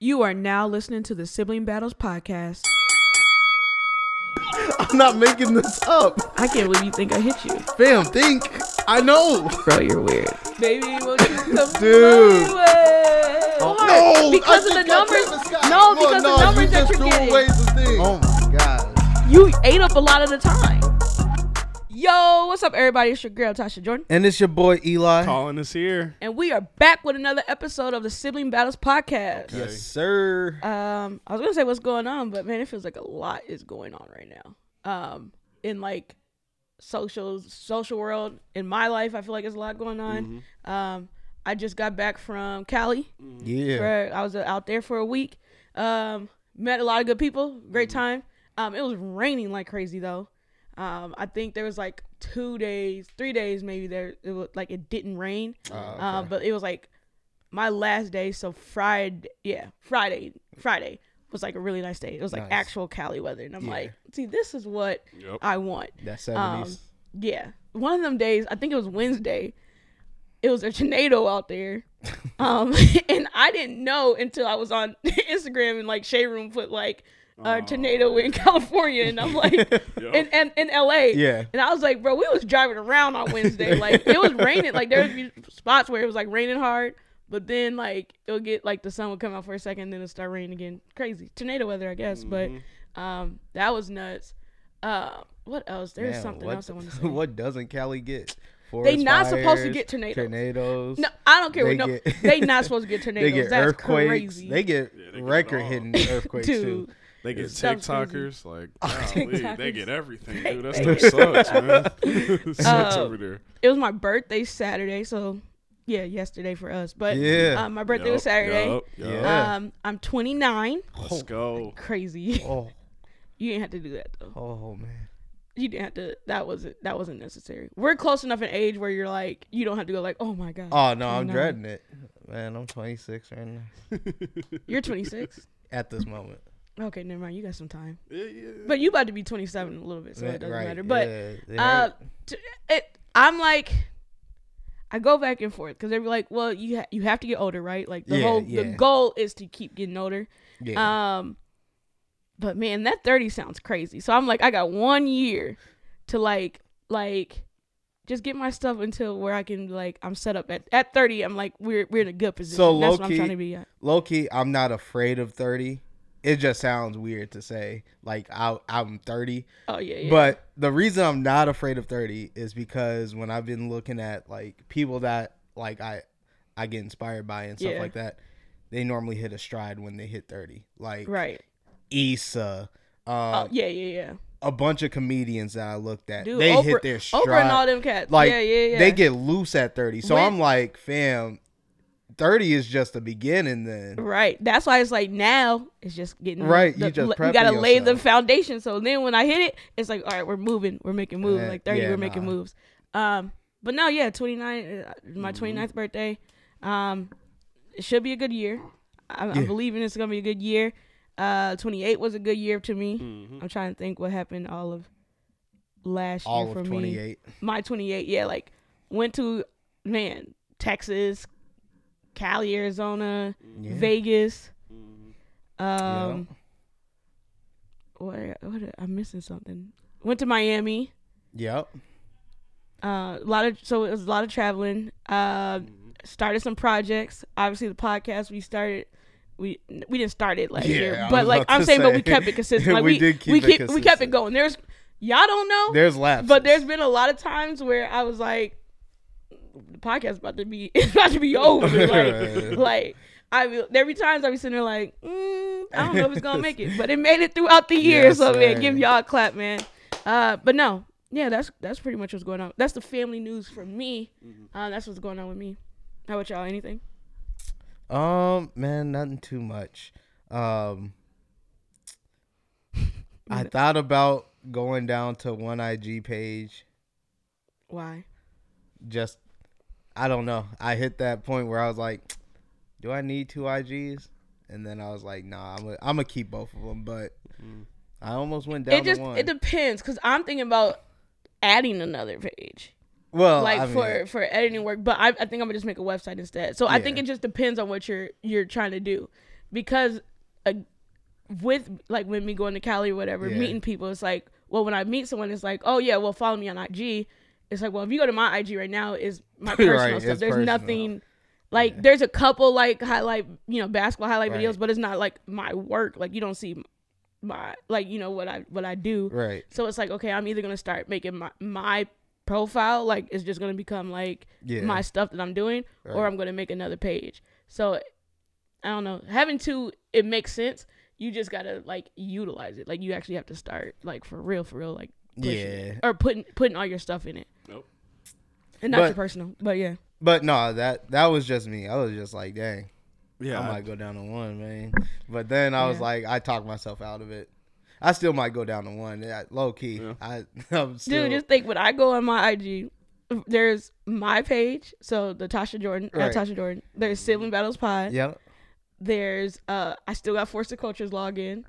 You are now listening to the Sibling Battles podcast. I'm not making this up. I can't believe you think I hit you. Fam, think. I know. Bro, you're weird. Baby, won't you come Dude. my way? Oh, no, because I of the just got numbers. Travis Scott. No, because no, the numbers you that just you're threw getting. away the thing. Oh my god. You ate up a lot of the time. Yo, what's up, everybody? It's your girl, Tasha Jordan. And it's your boy Eli. Calling us here. And we are back with another episode of the Sibling Battles podcast. Okay. Yes, sir. Um, I was gonna say what's going on, but man, it feels like a lot is going on right now. Um, in like social social world, in my life, I feel like there's a lot going on. Um, I just got back from Cali. Yeah. For, I was out there for a week. Um, met a lot of good people. Great time. Um, it was raining like crazy though. Um, I think there was like two days, three days maybe there. It was like it didn't rain. Oh, Um, but it was like my last day. So Friday, yeah, Friday, Friday was like a really nice day. It was like Nice. actual Cali weather, and I'm Yeah. like, see, this is what Yep. I want. That Um, yeah, one of them days, I think it was Wednesday. It was a tornado out there, um, and I didn't know until I was on Instagram and like Shade Room put like a tornado in California, and I'm like, in, in in LA, Yeah. and I was like, bro, we was driving around on Wednesday, like it was raining, like there would be spots where it was like raining hard, but then like it would get like the sun would come out for a second, then it start raining again, crazy tornado weather, I guess, but um, that was nuts. Uh, what else? There's Man, something what, else I want to say. What doesn't Cali get? They Forest not supposed to get tornadoes. Tornadoes. No, I don't care. They What, no, get- they not supposed to get tornadoes. They get That's earthquakes. crazy. They get they record all. hitting earthquakes too. Dude, They get Stuff's crazy. TikTokers. Like, Oh, TikTokers. they get everything, dude. That they stuff sucks, man. it sucks Uh, over there. it was my birthday Saturday, so yeah, yesterday for us. But Yeah. um, my birthday Yup, was Saturday. yup, yup. Yeah. Um, I'm 29. Let's go. Crazy. Oh, You didn't have to do that though. oh man. You didn't have to. That wasn't. That wasn't necessary. We're close enough in age where you're like, you don't have to go like, oh my god. Oh no, I'm dreading it. Man, I'm 26 right now. You're 26. At this moment. Okay, never mind. You got some time. Yeah, yeah. But you about to be 27 in a little bit, so it doesn't Right, matter. But yeah, uh, t- it, I'm like, I go back and forth because they're like, well, you ha- you have to get older, right? Like the Yeah, whole yeah. the goal is to keep getting older. yeah. Um, but man, that 30 sounds crazy. So I'm like, I got one year to like like just get my stuff until where I can like I'm set up at at 30. I'm like we're we're in a good position. So, That's what I'm trying to be at. low key, I'm not afraid of 30. It just sounds weird to say like I, I'm 30. Oh yeah, yeah. But the reason I'm not afraid of 30 is because when I've been looking at like people that like I I get inspired by and stuff Yeah. like that, they normally hit a stride when they hit 30. Like right. Issa, um, Oh yeah, yeah, yeah. a bunch of comedians that I looked at, Dude, they Oprah, hit their stride. Oprah and all them cats. like yeah, yeah, yeah. they get loose at 30. So When- I'm like, fam, 30 is just the beginning then. Right. That's why it's like now it's just getting Right, you just we prepping gotta lay the foundation. So then when I hit it, it's like all right, we're moving, we're making moves. Yeah, like thirty, yeah, we're making moves. Um, but no, yeah, twenty nine, uh, my Mm-hmm. 29th birthday. Um, it should be a good year. I, I'm Yeah. believing it's gonna be a good year. Uh, twenty eight was a good year to me. Mhm. I'm trying to think what happened all of last All year for of me 28. my 28 yeah like went to man texas cali arizona Yeah. vegas. Mhm. um what, what i'm missing something. Went to miami. Yep. uh a lot of so it was a lot of traveling. Uh started some projects. Obviously the podcast we started we we didn't start it last Yeah, year but like i'm saying but we kept it consistent. Like We we, did keep we it keep we kept it going. There's y'all don't know There's lapses. but there's been a lot of times where I was like, the podcast about to be it's about to be over. Like, like I will- there be times I be sitting there like, mm, I don't know if it's gonna make it, but it made it throughout the year. Yes, so man, sir. give y'all a clap, man. Uh, but no, yeah, that's that's pretty much what's going on. That's the family news for me. Uh, that's what's going on with me. How about y'all? Anything? Um, man, nothing too much. Um, I thought about going down to one IG page. Why? Just, I don't know. I hit that point where I was like, do I need two IGs? And then I was like, nah, I'm gonna I'm keep both of them. But I almost went down It just to one. it depends because I'm thinking about adding another page. well, like I mean, for for editing work but I, I think i'm gonna just make a website instead so i think it just depends on what you're you're trying to do because uh, with like when me going to Cali or whatever, Yeah. meeting people, it's like, well, when I meet someone, it's like, oh yeah, well, follow me on IG. It's like, well, if you go to my IG right now, is my personal Right, stuff. There's personal. nothing. Like there's a couple like highlight, you know, basketball highlight Right. videos, but it's not like my work. Like you don't see my like you know what I what I do. Right. So it's like, okay, I'm either gonna start making my my profile like it's just gonna become like Yeah. my stuff that I'm doing, or I'm gonna make another page. So I don't know. Having two, it makes sense. You just gotta like utilize it. Like you actually have to start like for real, for real, like. Yeah. or putting putting all your stuff in it, Nope. and not But- your personal. But yeah, But no, that that was just me. I was just like, dang, Yeah. I I- might go down to one, man. But then I was like, I talked myself out of it. I still might go down to one. Yeah, low key. Yeah. I I'm still dude, just think when I go on my IG. There's my page, so the Tasha Jordan, uh, Right. Tasha Jordan. There's Sibling Battles Pod. yeah. There's uh, I still got Force of Cultures login.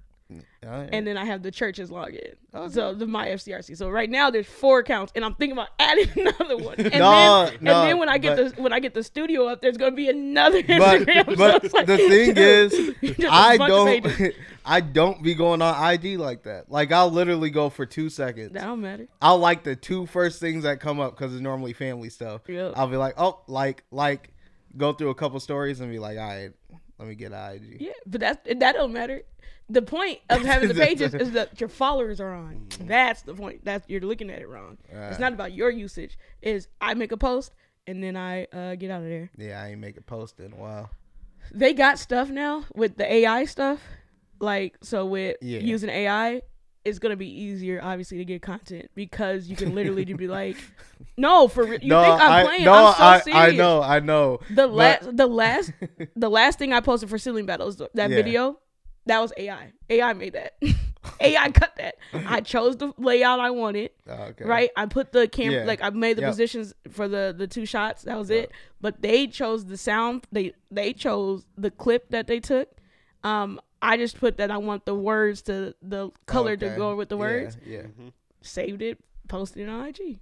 And then I have the church's login. Okay. So the my FCRC. So right now there's four accounts, and I'm thinking about adding another one. And No, then, no, and then when I get but- the when I get the studio up, there's gonna be another but Instagram. So but it's like, the thing is, I don't. I don't be going on IG like that. Like I'll literally go for two seconds. That don't matter. I'll like the two first things that come up because it's normally family stuff. Yep. I'll be like, oh, like like go through a couple stories and be like, all right, let me get an IG. Yeah, but that that don't matter. The point of having the pages is that your followers are on. That's the point. That's you're looking at it wrong. It's not about your usage. Is I make a post and then I uh, get out of there. Yeah, I ain't make a post in a while. they got stuff now with the AI stuff. Like so with Yeah. using AI, it's gonna be easier obviously to get content because you can literally just be like, no, for re- you no, think I'm I, playing? no, I'm so I, serious. I know, I know. The last, the last, the last thing I posted for Sibling Battles, that Yeah. video, that was AI. AI made that. AI cut that. I chose the layout I wanted. Oh, okay. Right, I put the camera Yeah. like I made the Yep. positions for the the two shots. That was Yep. it. But they chose the sound. They they chose the clip that they took. Um, I just put that I want the words to the color to go with the Yeah, words. Yeah. Saved it, posted it on IG.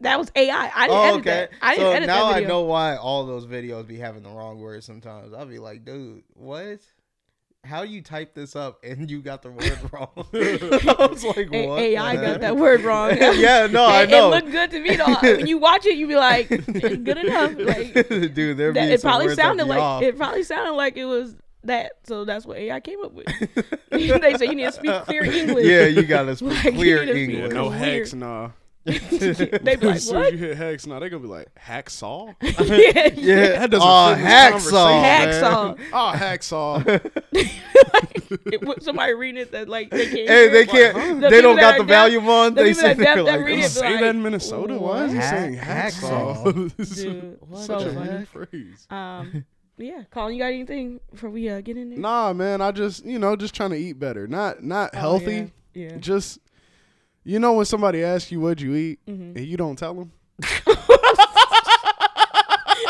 That was AI. I didn't Oh, edit okay. that. I didn't so edit now that I know why all those videos be having the wrong words sometimes. I'll be like, dude, what? How you type this up and you got the word wrong? I was like, A- what? AI the got that word wrong. yeah, no, I It- know. It looked good to me though. when you watch it, you be like, good enough. Like dude, there that, be it some probably words that sounded be like off. it probably sounded like it was that. So that's what AI came up with. they say you need to speak clear English. yeah, you gotta speak Like, clear need to speak- Yeah, English. no Weird. hex, nah. they be like, as soon as you hit hex, nah, they gonna be like hacksaw. yeah, Yeah, That doesn't oh, fit hacksaw. Hacksaw. oh, hacksaw. It was somebody reading it that like they can't. Hey, hear they it. can't. The they don't got the deaf- volume on. the They people that sit there like, read They it, say like, that in Minnesota. Why is he saying hacksaw. hacksaw? This is Dude, what such a weird phrase. Um, yeah, Colin, you got anything before we uh, get in there? Nah, man, I just you know just trying to eat better, not not Oh, healthy. Yeah. yeah. Just you know when somebody asks you what you eat Mhm. and you don't tell them.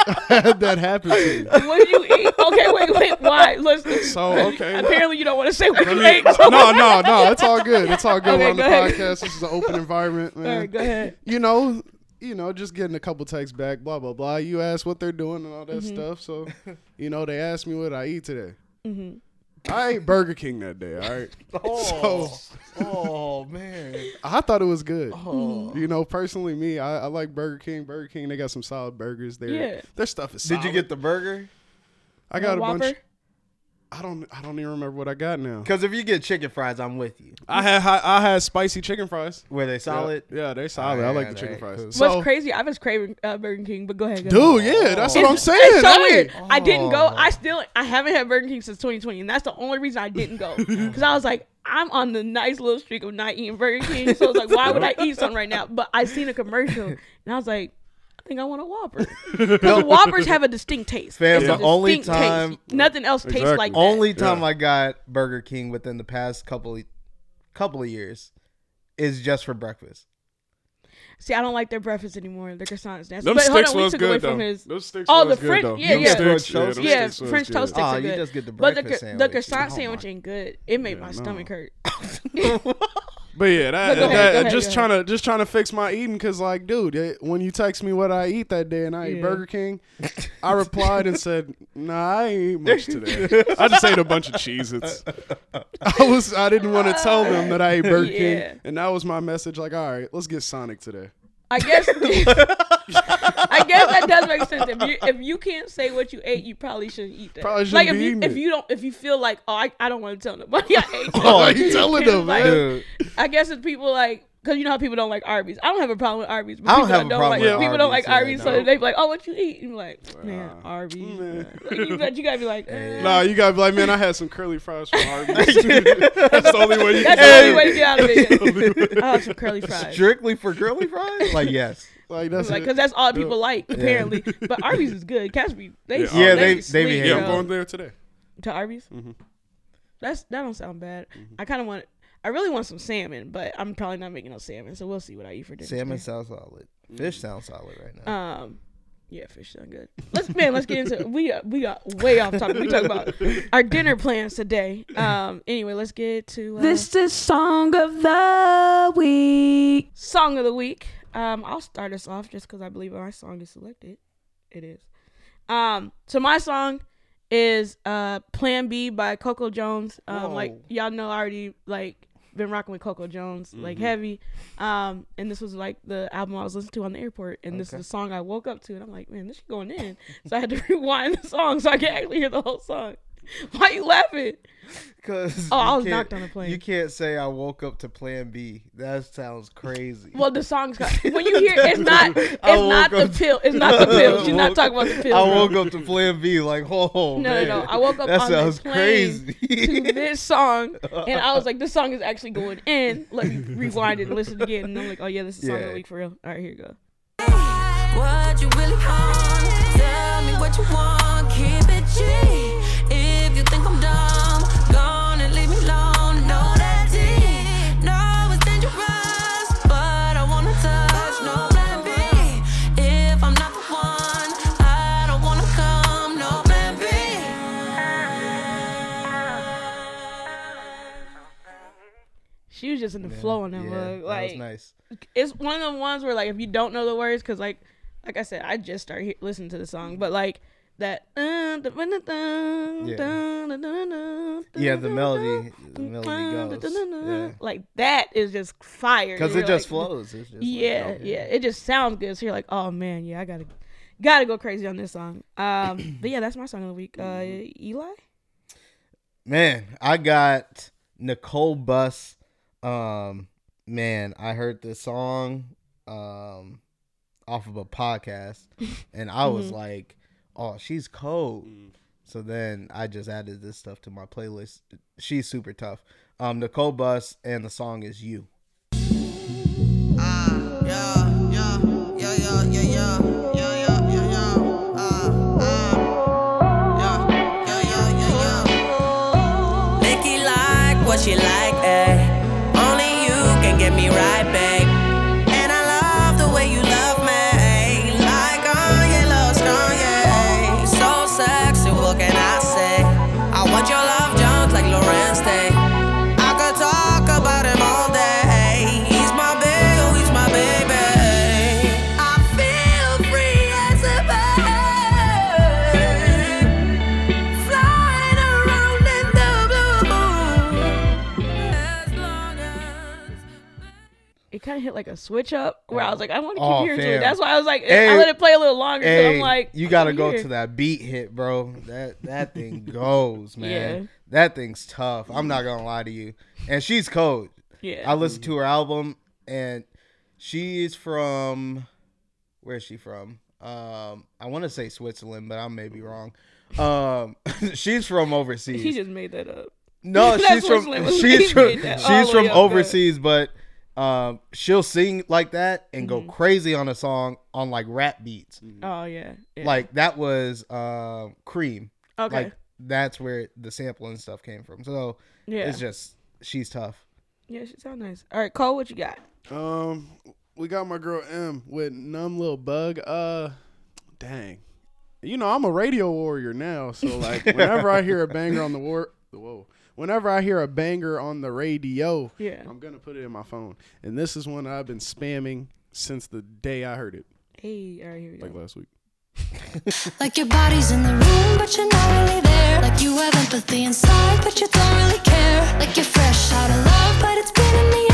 that happened to me. what do you eat? Okay, wait, wait. Why? Listen. So okay. Apparently, you don't want to say what you me- ate. no, no, no. It's all good. It's all good. Okay, We're on the ahead. podcast. This is an open environment, man. right, go ahead. You know, you know, just getting a couple texts back, blah blah blah. You ask what they're doing and all that Mm-hmm. stuff. So, you know, they asked me what I eat today. hmm I ate Burger King that day. All right. oh, oh man. I thought it was good. Oh. You know, personally, me, I, I like Burger King. Burger King, they got some solid burgers. there. Yeah. their stuff is. Did you get the burger? I got a Whopper? bunch. I don't. I don't even remember what I got now. Because if you get chicken fries, I'm with you. I had hi- I had spicy chicken fries. Were they solid? Yeah, yeah they solid. I like the chicken fries. cool. What's crazy? I was craving uh, Burger King, but go ahead. Go ahead. dude, yeah, that's what I'm saying. It's so Hey. weird. I didn't go. Oh. I still I haven't had Burger King since 2020, and that's the only reason I didn't go. Because I was like, I'm on the nice little streak of not eating Burger King, so I was like, why would I eat something right now? But I seen a commercial, and I was like, I think I want a Whopper. Because Whoppers have a distinct taste. Fam, It's a the only distinct taste. time- nothing else tastes Exactly. like that. Only time Yeah. I got Burger King within the past couple of, couple of years is just for breakfast. See, I don't like their breakfast anymore. Their croissants. Nasty. Them but hold sticks on, we took good away though. from his. Those sticks Oh, the good French- though. yeah, Them yeah. sticks, French them Yeah, sticks French toast sticks Oh, are you good. just get the But the breakfast cro- the croissant Oh sandwich ain't good. It made Yeah, my no. stomach hurt. But yeah, that, ahead, that ahead, just trying to just trying to fix my eating because like, dude, it, when you text me what I eat that day and I ate Yeah. Burger King, I replied and said, "Nah, I ain't eat much today. I just ate a bunch of Cheez-Its. I was I didn't want to tell them that I ate Burger Yeah. King, and that was my message. Like, all right, let's get Sonic today. I guess. I guess that does make sense. If you if you can't say what you ate, you probably shouldn't eat that. Probably shouldn't like if be you if you don't if you feel like oh I, I don't want to tell nobody I ate. Oh, you telling them, like- man? I guess it's people like because you know how people don't like Arby's. I don't have a problem with Arby's. But I don't people have a that problem like, with People don't like Arby's, Arby's, yeah, so no. they be like, "Oh, what you eat?" And you're like, "Man, Uh, Arby's." man. you, got- you gotta be like, eh. Nah, you gotta be like, man, I had some curly fries from Arby's. That's the only way you That's can the only way to get out of it. I have some curly fries. strictly for curly fries? Like yes. Like that's Like, cause that's all people like apparently. But Arby's is good. Cats be they Yeah, Yeah, they, they- be they be yeah. I'm going there today. to Arby's. Mhm. That's that don't sound bad. Mm-hmm. I kind of want. I really want some salmon, but I'm probably not making no salmon, so we'll see what I eat for dinner. Salmon today. sounds solid. Fish sounds solid right now. Um, yeah, fish sound good. Let's man, let's get into we uh, we got way off topic. We talk about our dinner plans today. Um, anyway, let's get to uh, This is song of the week. song of the week. Um, I'll start us off just because I believe our song is selected. It is. Um, so my song is uh Plan B by Coco Jones. Um, like y'all know, I already like been rocking with Coco Jones like heavy. Um, and this was like the album I was listening to on the airport, and this is the song I woke up to, and I'm like, man, this is going in. so I had to rewind the song so I can actually hear the whole song. Why you laughing? Cause Oh, I was knocked on a plane. You can't say I woke up to Plan B. That sounds crazy. Well, the song's got, when you hear it's not it's not the pill. It's not the pill. She's not talking about the pill. I bro. woke up to Plan B. Like, oh No, no, man. no. I woke up That on sounds the plane crazy. to this song, and I was like, "This song is actually going in." Let me rewind it and listen again. And I'm like, "Oh yeah, this is song of Yeah. the week for real." All right, here you go. What you really want? Tell me what you want. Keep it G. She was just in the flow on that yeah, that Like was nice. it's one of the ones where like if you don't know the words, because like like I said, I just started he- listening to the song, but like that. Uh, the, Yeah, the melody, the melody goes. Yeah. Like that is just fire. Because it just like, flows. It's just like, yeah, oh, yeah, It just sounds good. So you're like, oh man, yeah, I gotta, gotta go crazy on this song. Um, but yeah, that's my song of the week. Uh, Eli. Man, I got Nicole Bus. Um, man, I heard this song um off of a podcast, and I was Mhm. like, "Oh, she's cold." So then I just added this stuff to my playlist. She's super tough. Um, Nicole Bus, and the song is "You." Nikki It kind of hit like a switch up where I was like, I want to keep Oh, hearing to it. That's why I was like, I Hey, let it play a little longer. Hey, I'm like, you gotta go hear. to that beat hit, bro. That that thing goes, man. Yeah. That thing's tough. I'm not gonna lie to you. And she's cold. Yeah, I listened to her album, and she's from where is she from? Um, I want to say Switzerland, but I may be wrong. Um, she's from overseas. he just made that up. no, she's from she's from she's from up overseas, but um, she'll sing like that and Mm-hmm. go crazy on a song on like rap beats. Oh yeah, yeah. Like that was um, Cream. okay, Like that's where the sample and stuff came from. So yeah, it's just she's tough. yeah. She sounds nice. All right, Cole, what you got? Um, we got my girl Em Beihold numb little bug. Uh, dang. You know I'm a radio warrior now, so like whenever I hear a banger on the war whoa. Whenever I hear a banger on the radio, Yeah. I'm gonna put it in my phone. And this is one I've been spamming since the day I heard it, Hey, all right, here we like go. last week. Like your body's in the room, but you're not really there. Like you have empathy inside, but you don't really care. Like you're fresh out of love, but it's been in the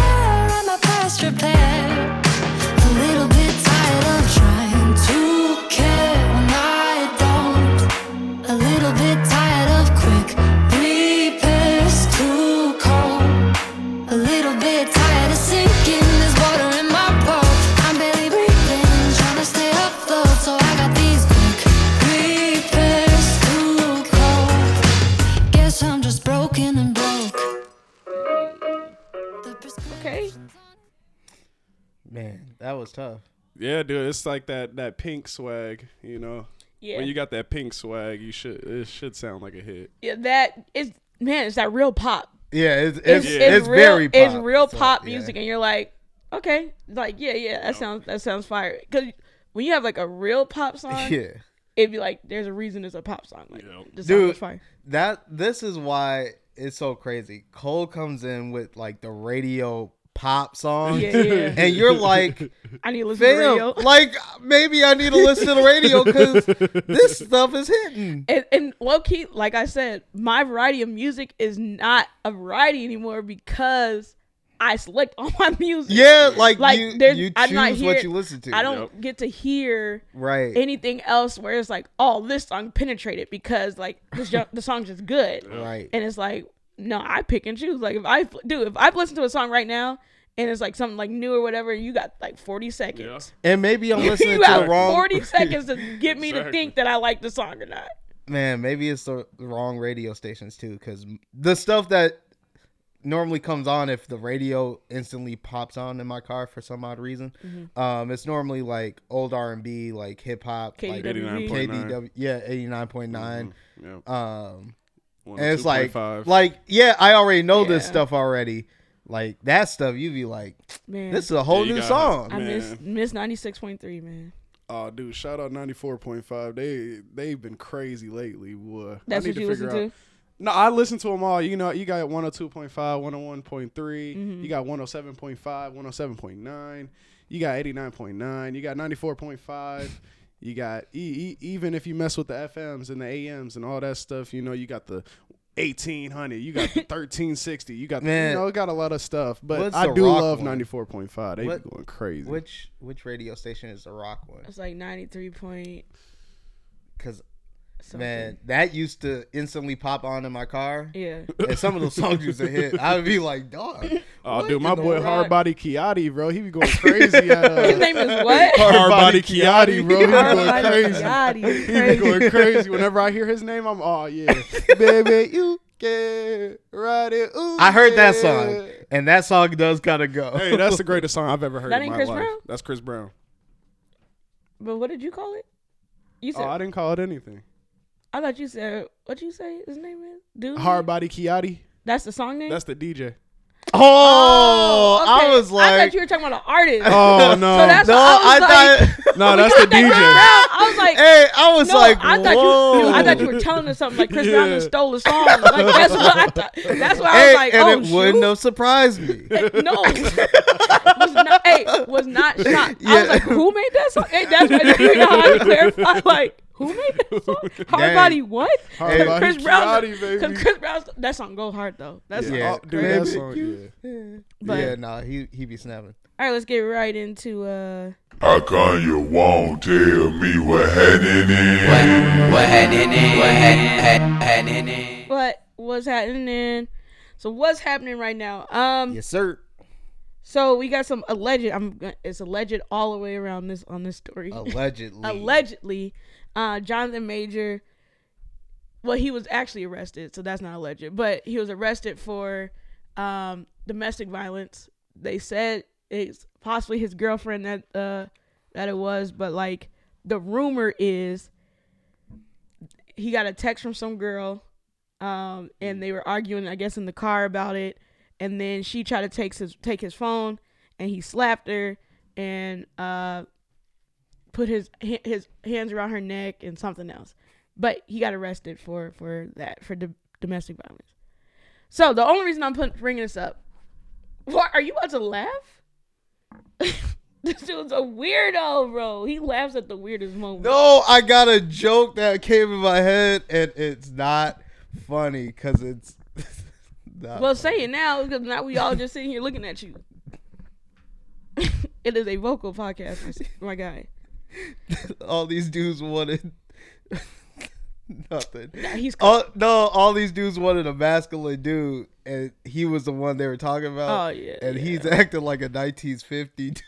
was tough. Yeah, dude, it's like that that pink swag, you know. Yeah. When you got that pink swag, you should it should sound like a hit. yeah, that is man, it's that real pop. Yeah, it's It's, it's, it's, it's real, very pop. It's real So, pop yeah. music, and you're like, okay, like yeah, yeah, that sounds that sounds fire. Because when you have like a real pop song, Yeah. it'd be like, there's a reason it's a pop song. Like Yeah. the Dude. was fire. That this is why it's so crazy. Cole comes in with like the radio pop song. Yeah, yeah. And you're like, I need to listen to fam, radio. like maybe I need to listen to the radio because this stuff is hitting. and, and low key, like I said, my variety of music is not a variety anymore because I select all my music. Yeah, like, Like, you, there's- you I'm not choose what here- you listen to. I don't Yep. get to hear right. anything else where it's like, oh, this song penetrated because like this the song's just good. right. And it's like, no, I pick and choose. Like if I do, if I've listened to a song right now and it's like something like new or whatever, you got like 40 seconds. And maybe I'm listening you to the wrong 40 seconds to get me to think that I like the song or not. man. Maybe it's the wrong radio stations too, because the stuff that normally comes on if the radio instantly pops on in my car for some odd reason, Mm-hmm. um, it's normally like old R and B, like hip hop, like 89.9. KDW, yeah, eighty nine point nine. Yeah. Um, and it's like, 102.5. like, yeah, I already know this stuff already. Like that stuff, you be like, Man, this is a whole Yeah, new got- song. I miss Man. miss 96.3, man. Oh, dude, shout out 94.5. They they've been crazy lately. Boy. I That's need what you to listen figure to? out- No, I listen to them all. You know, you got 102.5, 101.3, Mm-hmm. you got 107.5, 107.9, you got 89.9, you got 94.5. You got e- e- even if you mess with the FMs and the AMs and all that stuff, you know, you got the 1800, you got the 1360, you got the, Man. you know, it got a lot of stuff. But What's I the do rock love one? 94.5. They What- be going crazy. Which which radio station is the rock one? It's like 93 point Because something. man, that used to instantly pop on in my car. Yeah. And some of those songs used to hit. I would be like, dog. Oh, dude, my boy rock? Hard Body Kiati, bro, he be going crazy at uh, His name is what? Hard Body Kiati, bro. He be going crazy. Body He be going crazy. Whenever I hear his name, I'm oh yeah, baby, you can ride it. Ooh, I heard that song, and that song does kind of go. Hey, that's the greatest song I've ever heard That in my Chris life. Brown? That's Chris Brown. But what did you call it? You said Oh, I didn't call it anything. I thought you said what you say his name is? Dude. Hard Body Kiati. That's the song name? That's the DJ. Oh, oh, okay. I was like, I thought you were talking about an artist. Oh no, So that's no, I I, was like, thought. no, that's the said Chris Brown. DJ. I was like, hey, I was no, like, I thought whoa. you, I thought you were telling us something like Chris Brown Yeah. done stole a song. Like that's what I thought. That's why I was like, oh, and oh it shoot. wouldn't have surprised me. no, was not, hey, was not shocked. I was like, who made that song? Hey, that's what you know how to clarify. Like, who made that song? Hard Dang. body, what? Hard Hey, Body Chris Brown, Kiati, baby. because Chris Brown, that song goes hard though. That's yeah, Yeah, oh, dude, that song, you- yeah. But- yeah, no, he he be snapping. all right. Let's get right into uh. How come you won't tell me what happening in? What happening? What hap- happening? what was happening. So what's happening right now? Um, Yes, sir. so we got some alleged. I'm. It's alleged all the way around this on this story. Allegedly. Allegedly, uh, Jonathan Major. Well, he was actually arrested, so that's not alleged. But he was arrested for um, domestic violence. They said it's possibly his girlfriend that uh, that it was, but like the rumor is he got a text from some girl um, and they were arguing, I guess, in the car about it. And then she tried to take his take his phone, and he slapped her and uh, put his his hands around her neck and something else. But he got arrested for for that for do- domestic violence. So the only reason I'm put, bringing this up, what are you about to laugh? this dude's a weirdo, bro. He laughs at the weirdest moment. No, I got a joke that came in my head, and it's not funny because it's. not Well, funny. say it now because now we all just sitting here looking at you. it is a vocal podcast, my guy. all these dudes wanted nothing. He's All, no, all these dudes wanted a masculine dude, and he was the one they were talking about. Oh, yeah, and yeah. he's acting like a 1950 dude.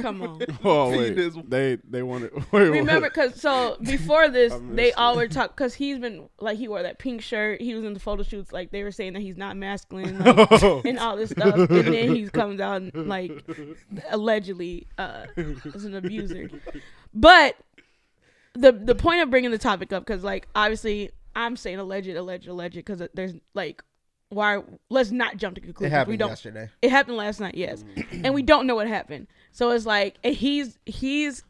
Come on. Oh wait, Penis. they they wanted. Wait, Remember, because so before this, they all were talking because he's been like he wore that pink shirt. He was in the photo shoots. Like they were saying that he's not masculine like, and all this stuff. And then he comes out and like allegedly uh, is an abuser. But the the point of bringing the topic up because like obviously I'm saying alleged, alleged, alleged because there's like why let's not jump to It conclusions. we don't. yesterday. It happened last night, yes, and we don't know what happened. So it's like he's he's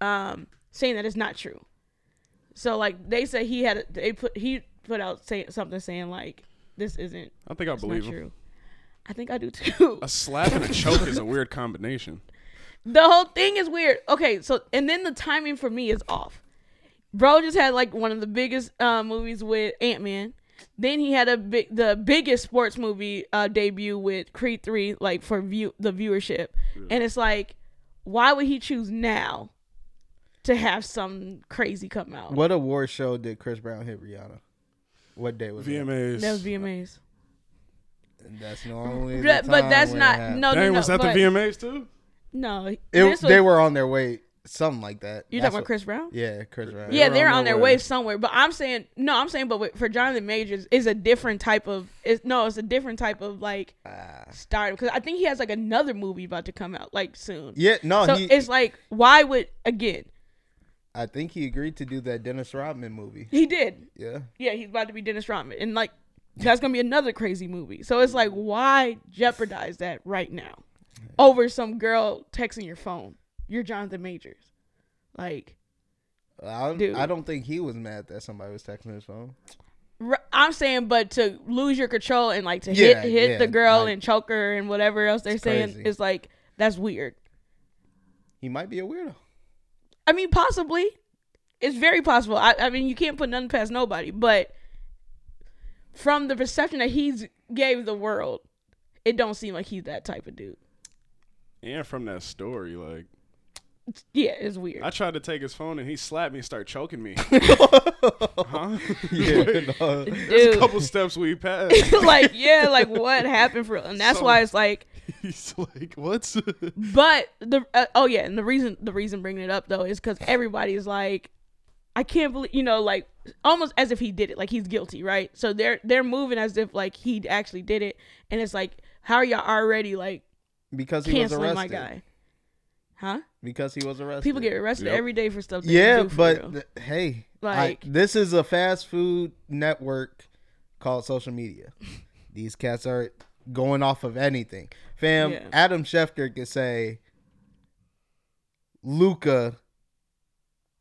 um saying that it's not true. So like they said he had they put he put out say, something saying like this isn't I think I believe him. true. I think I do too. A slap and a choke is a weird combination. The whole thing is weird. Okay, so and then the timing for me is off. Bro just had like one of the biggest uh, movies with Ant Man. Then he had a big, the biggest sports movie uh, debut with Creed Three, like for view the viewership. And it's like, why would he choose now to have some crazy come out? What award show did Chris Brown hit Rihanna? What day was it? VMAs. That was VMAs. And That's normally. the But, but that's when not happened. no no Dang, no. was that but, the VMAs too? No, It, this they were on their way, something like that. You talking about Chris Brown? Yeah, Chris Brown. Yeah, were they're on on their their way. way somewhere. But I'm saying no. I'm saying, but with, for Jonathan Majors, is a different type of. It's no, it's a different type of like Ah. start because I think he has like another movie about to come out like soon. Yeah, no, so he. it's like, why would again? I think he agreed to do that Dennis Rodman movie. He did. Yeah. Yeah, he's about to be Dennis Rodman, and like that's gonna be another crazy movie. So it's like, why jeopardize that right now over some girl texting your phone? You're Jonathan Majors, like. I don't, Dude. I don't think he was mad that somebody was texting his phone. I'm saying, but to lose your control and like to Yeah, hit hit yeah, the girl I- and choke her and whatever else they're saying crazy. is like that's weird. He might be a weirdo. I mean, possibly, it's very possible. I, I mean, you can't put nothing past nobody, but from the perception that he's gave the world, it don't seem like he's that type of dude. And from that story, like Yeah, it's weird. I tried to take his phone and he slapped me and started choking me. huh? Yeah, There's a couple steps we passed. like, yeah, like what happened for, and that's So- why it's like. He's like, "What's?" But the uh, oh yeah, and the reason the reason bringing it up though is because everybody's like, I can't believe you know like almost as if he did it, like he's guilty, right? So they're they're moving as if like he actually did it, and it's like, how are y'all already like because he was canceling arrested. my guy? Huh? Because he was arrested. People get arrested Yep. every day for stuff. They Yeah, do for but th- hey, Like- like this is a fast food network called social media. These cats are going off of anything. Fam, Yeah. Adam Schefter could say Luka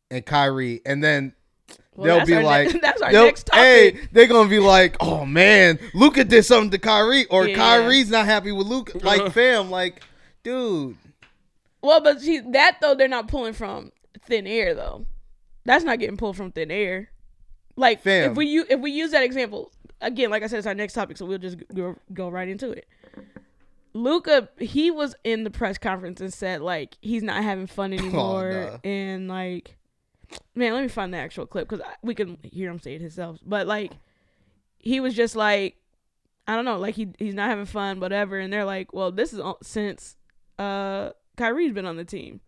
and Kyrie, and then Well, they'll be our ne- like, that's our next topic. Hey, they're gonna be like, oh man, Luka did something to Kyrie, or Yeah. Kyrie's not happy with Luka. Like, fam, like, dude, Well, but see that though they're not pulling from thin air though. That's not getting pulled from thin air. Like Fam. if we u- if we use that example again, like I said, it's our next topic, so we'll just go go right into it. Luka, he was in the press conference and said like he's not having fun anymore, nah. and like, man, let me find the actual clip because we can hear him say it himself. But like, he was just like, I don't know, like he he's not having fun, whatever. And they're like, well, this is since uh Kyrie's been on the team,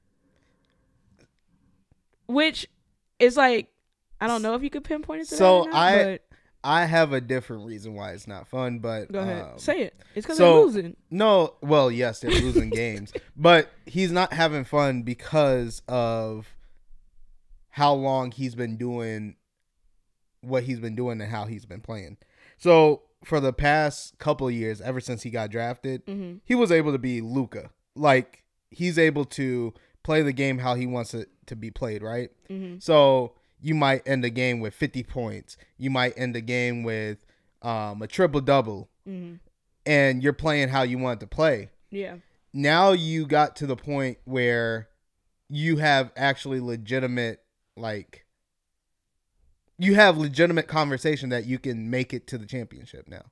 which is like, I don't know if you could pinpoint it to So that. or not, I- I have a different reason why it's not fun, but go ahead, um, say it. It's because so- they're losing. No, well, yes, they're losing games, but he's not having fun because of how long he's been doing what he's been doing and how he's been playing. So for the past couple of years, ever since he got drafted, Mhm. he was able to be Luka. Like he's able to play the game how he wants it to be played, right? Mhm. So you might end the game with 50 points. You might end the game with um, a triple double. Mhm. and you're playing how you want to play. Yeah. Now you got to the point where you have actually legitimate like you have legitimate conversation that you can make it to the championship now.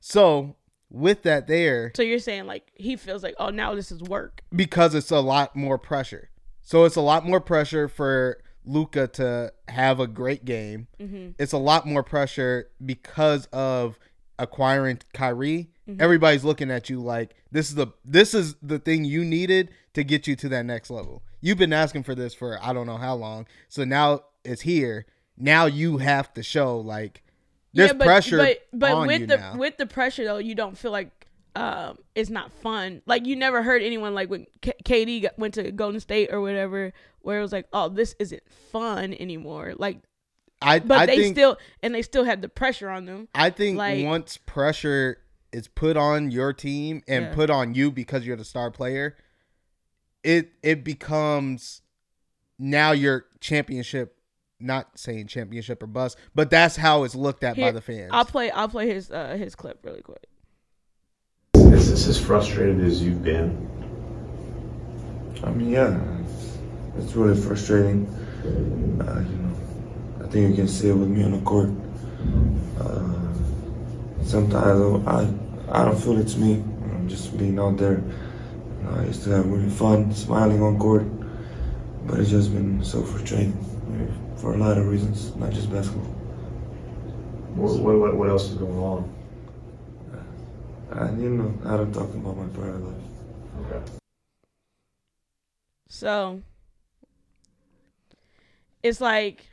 So with that there, So you're saying like he feels like, oh, now this is work. because it's a lot more pressure. So it's a lot more pressure for Luka to have a great game. Mm-hmm. It's a lot more pressure because of acquiring Kyrie. Mm-hmm. Everybody's looking at you like this is the this is the thing you needed to get you to that next level. You've been asking for this for I don't know how long. So now it's here. Now you have to show like there's yeah, but, pressure But but with the now. with the pressure though, you don't feel like um it's not fun. Like you never heard anyone like when K- KD got, went to Golden State or whatever, where it was like, oh, this isn't fun anymore. Like, I but I they think still and they still had the pressure on them. I think Like- once pressure is put on your team and Yeah. put on you because you're the star player, it it becomes now your championship. Not saying championship or bust, but that's how it's looked at by the fans. I'll play. I'll play his uh, his clip really quick. Is this as frustrated as you've been? I mean, yeah, it's, it's really frustrating. Uh, you know, I think you can see it with me on the court. Uh, sometimes I, I don't feel it's me. I'm just being out there. You know, I used to have really fun, smiling on court, but it's just been so frustrating for a lot of reasons, not just basketball. What, what, what- what else is going on? I, you know, I don't talk about my private life. Okay. So it's like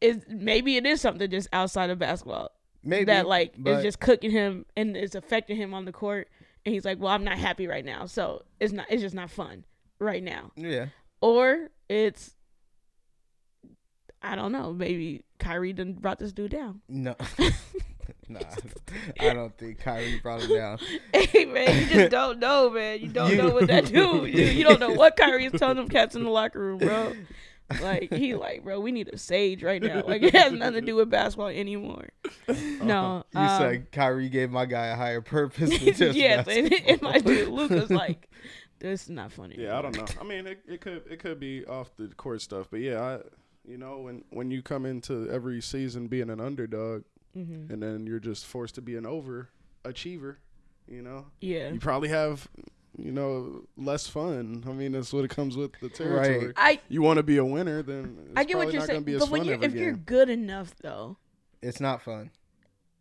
it maybe it is something just outside of basketball Maybe that like is just cooking him and it's affecting him on the court and he's like well i'm not happy right now so it's not it's just not fun right now yeah. or it's i don't know. Maybe Kyrie done brought this dude down. No, nah, I don't think Kyrie brought him down. hey man you just don't know man. You don't You- know what that dude you, you don't know what Kyrie is telling them cats in the locker room bro. Like he like bro we need a sage right now. Like it has nothing to do with basketball anymore. No You um, said Kyrie gave my guy a higher purpose than just yes and, and my dude Luka's like this is not funny Yeah, I don't know. I mean, it, it could it could be off the court stuff, but yeah, I you know when when you come into every season being an underdog, Mhm. and then you're just forced to be an overachiever, you know, yeah you probably have you know less fun. I mean, that's what it comes with the territory. Right. I You want to be a winner, then it's I get what you're saying, gonna be as but when you're every if you're good enough though, It's not fun.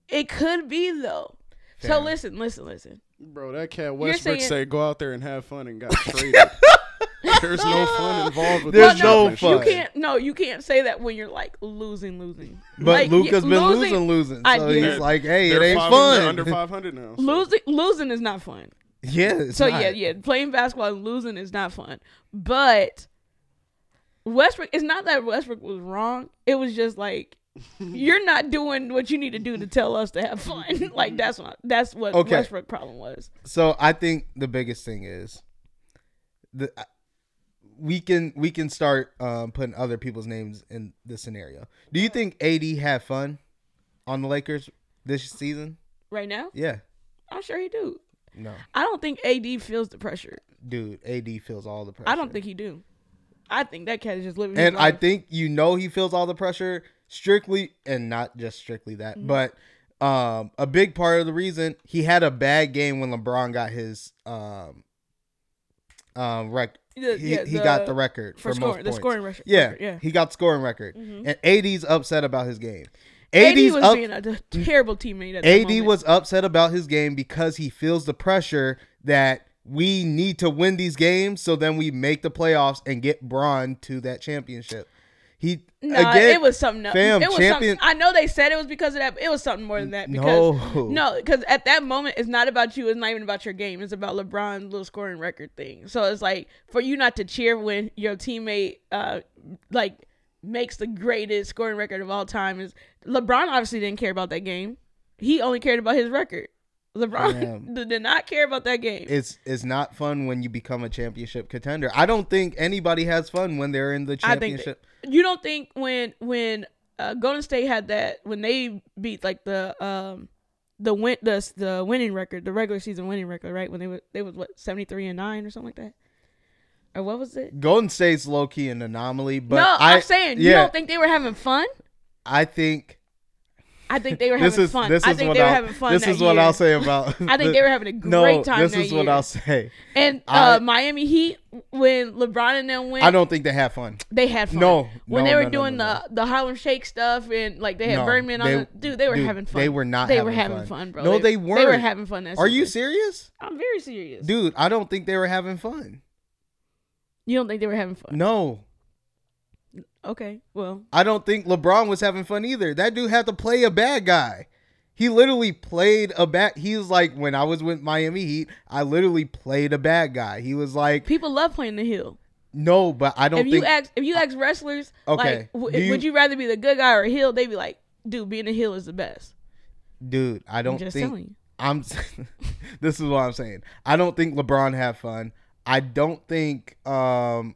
it could be though. So listen, listen, listen. Bro, that cat Westbrook saying- said go out there and have fun and got traded. There's no fun involved with There's that no fun. You can't. No, you can't say that when you're like losing, losing. But Like, y- Luka's been losing, losing. I So get he's like, hey, it They're ain't 500 fun. Under 500 now. so- Losing, losing is not fun. yeah. It's so not. yeah, yeah, playing basketball and losing is not fun. But Westbrook, it's not that Westbrook was wrong. It was just like you're not doing what you need to do to tell us to have fun. like that's what that's what Okay. Westbrook problem was. So I think the biggest thing is the we can we can start um, putting other people's names in this scenario. Do you think AD had fun on the Lakers this season? Right now, Yeah. I'm sure he do. No. I don't think AD feels the pressure. Dude, AD feels all the pressure. I don't think he do. I think that cat is just living. and I think you know he feels all the pressure strictly and not just strictly that, Mm-hmm. but um a big part of the reason he had a bad game when LeBron got his um um rec The- he, yeah, he got the record for for, scoring- most the points. scoring record- Yeah, record, yeah. Mm-hmm. he got the scoring record. And AD's upset about his game. AD was up, being a terrible teammate. At AD was upset about his game because he feels the pressure that we need to win these games so then we make the playoffs and get Bron to that championship. He Nah, again, it was something else. fam, it was champion- something. I know they said it was because of that, but it was something more than that. Because No. no, because at that moment, it's not about you. It's not even about your game. It's about LeBron's little scoring record thing. So it's like for you not to cheer when your teammate, uh, like makes the greatest scoring record of all time. Is LeBron obviously didn't care about that game. He only cared about his record. LeBron Fam. did not care about that game. it's it's not fun when you become a championship contender. I don't think anybody has fun when they're in the championship. You don't think when when uh, Golden State had that when they beat like the um the win the the winning record, the regular season winning record, right? When they were they was what seventy three and nine or something like that, or what was it? Golden State's low key an anomaly, but no, I, I'm saying you don't think they were having fun. I think I think they were this having is fun. this I is think what they were I'll, having fun. This is what year. I'll say about. I think they were having a great no, time this is what. I'll say. And I- uh, Miami Heat, when LeBron and them went, I don't think they have fun. they had fun. No, when no, they were no, doing the the Harlem Shake stuff and like they had Birdman on they- the dude, they were dude, having fun. they were not They having were having fun. fun, bro. No, they weren't They were having fun. Are you serious, I'm very serious. dude? I don't think they were having fun. You don't think they were having fun? No, Okay, well, I don't think LeBron was having fun either. That dude had to play a bad guy. He literally played a bad. He was like, when I was with Miami Heat, I literally played a bad guy. He was like, people love playing the heel. no, but I don't If you ask, if you ask wrestlers, Okay, like, w- you- would you rather be the good guy or a heel? They'd be like, dude, being a heel is the best. dude, I don't I'm just think. telling you. I'm. this is what I'm saying. I don't think LeBron had fun. I don't think. Um,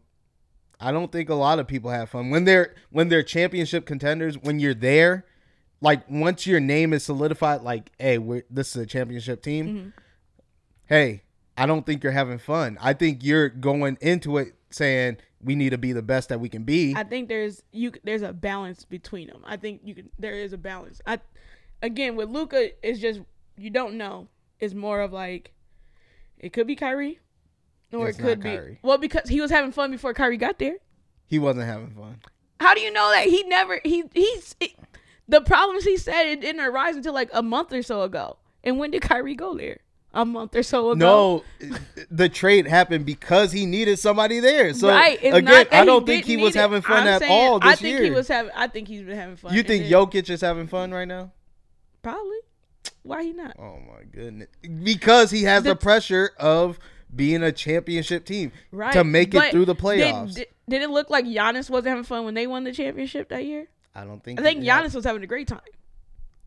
I don't think a lot of people have fun when they're when they're championship contenders. When you're there, like once your name is solidified, like, hey, we're this is a championship team. Mm-hmm. Hey, I don't think you're having fun. I think you're going into it saying we need to be the best that we can be. I think there's you there's a balance between them. I think you can there is a balance. I again with Luka it's just you don't know. It's more of like it could be Kyrie or it could be well because he was having fun before Kyrie got there. he wasn't having fun. How do you know that he never he he's it, the problems he said it didn't arise until like a month or so ago. And when did Kyrie go there? A month or so ago. No, the trade happened because he needed somebody there. So right. Again, I don't think he was having fun I'm at saying, all this I think year. he was having I think he's been having fun. you think then- Jokic is having fun right now? Probably. Why he not? Oh my goodness! Because he has the, The- pressure of being a championship team right to make it through the playoffs. Did, did it look like Giannis wasn't having fun when they won the championship that year? I don't think. I think had- Giannis was having a great time.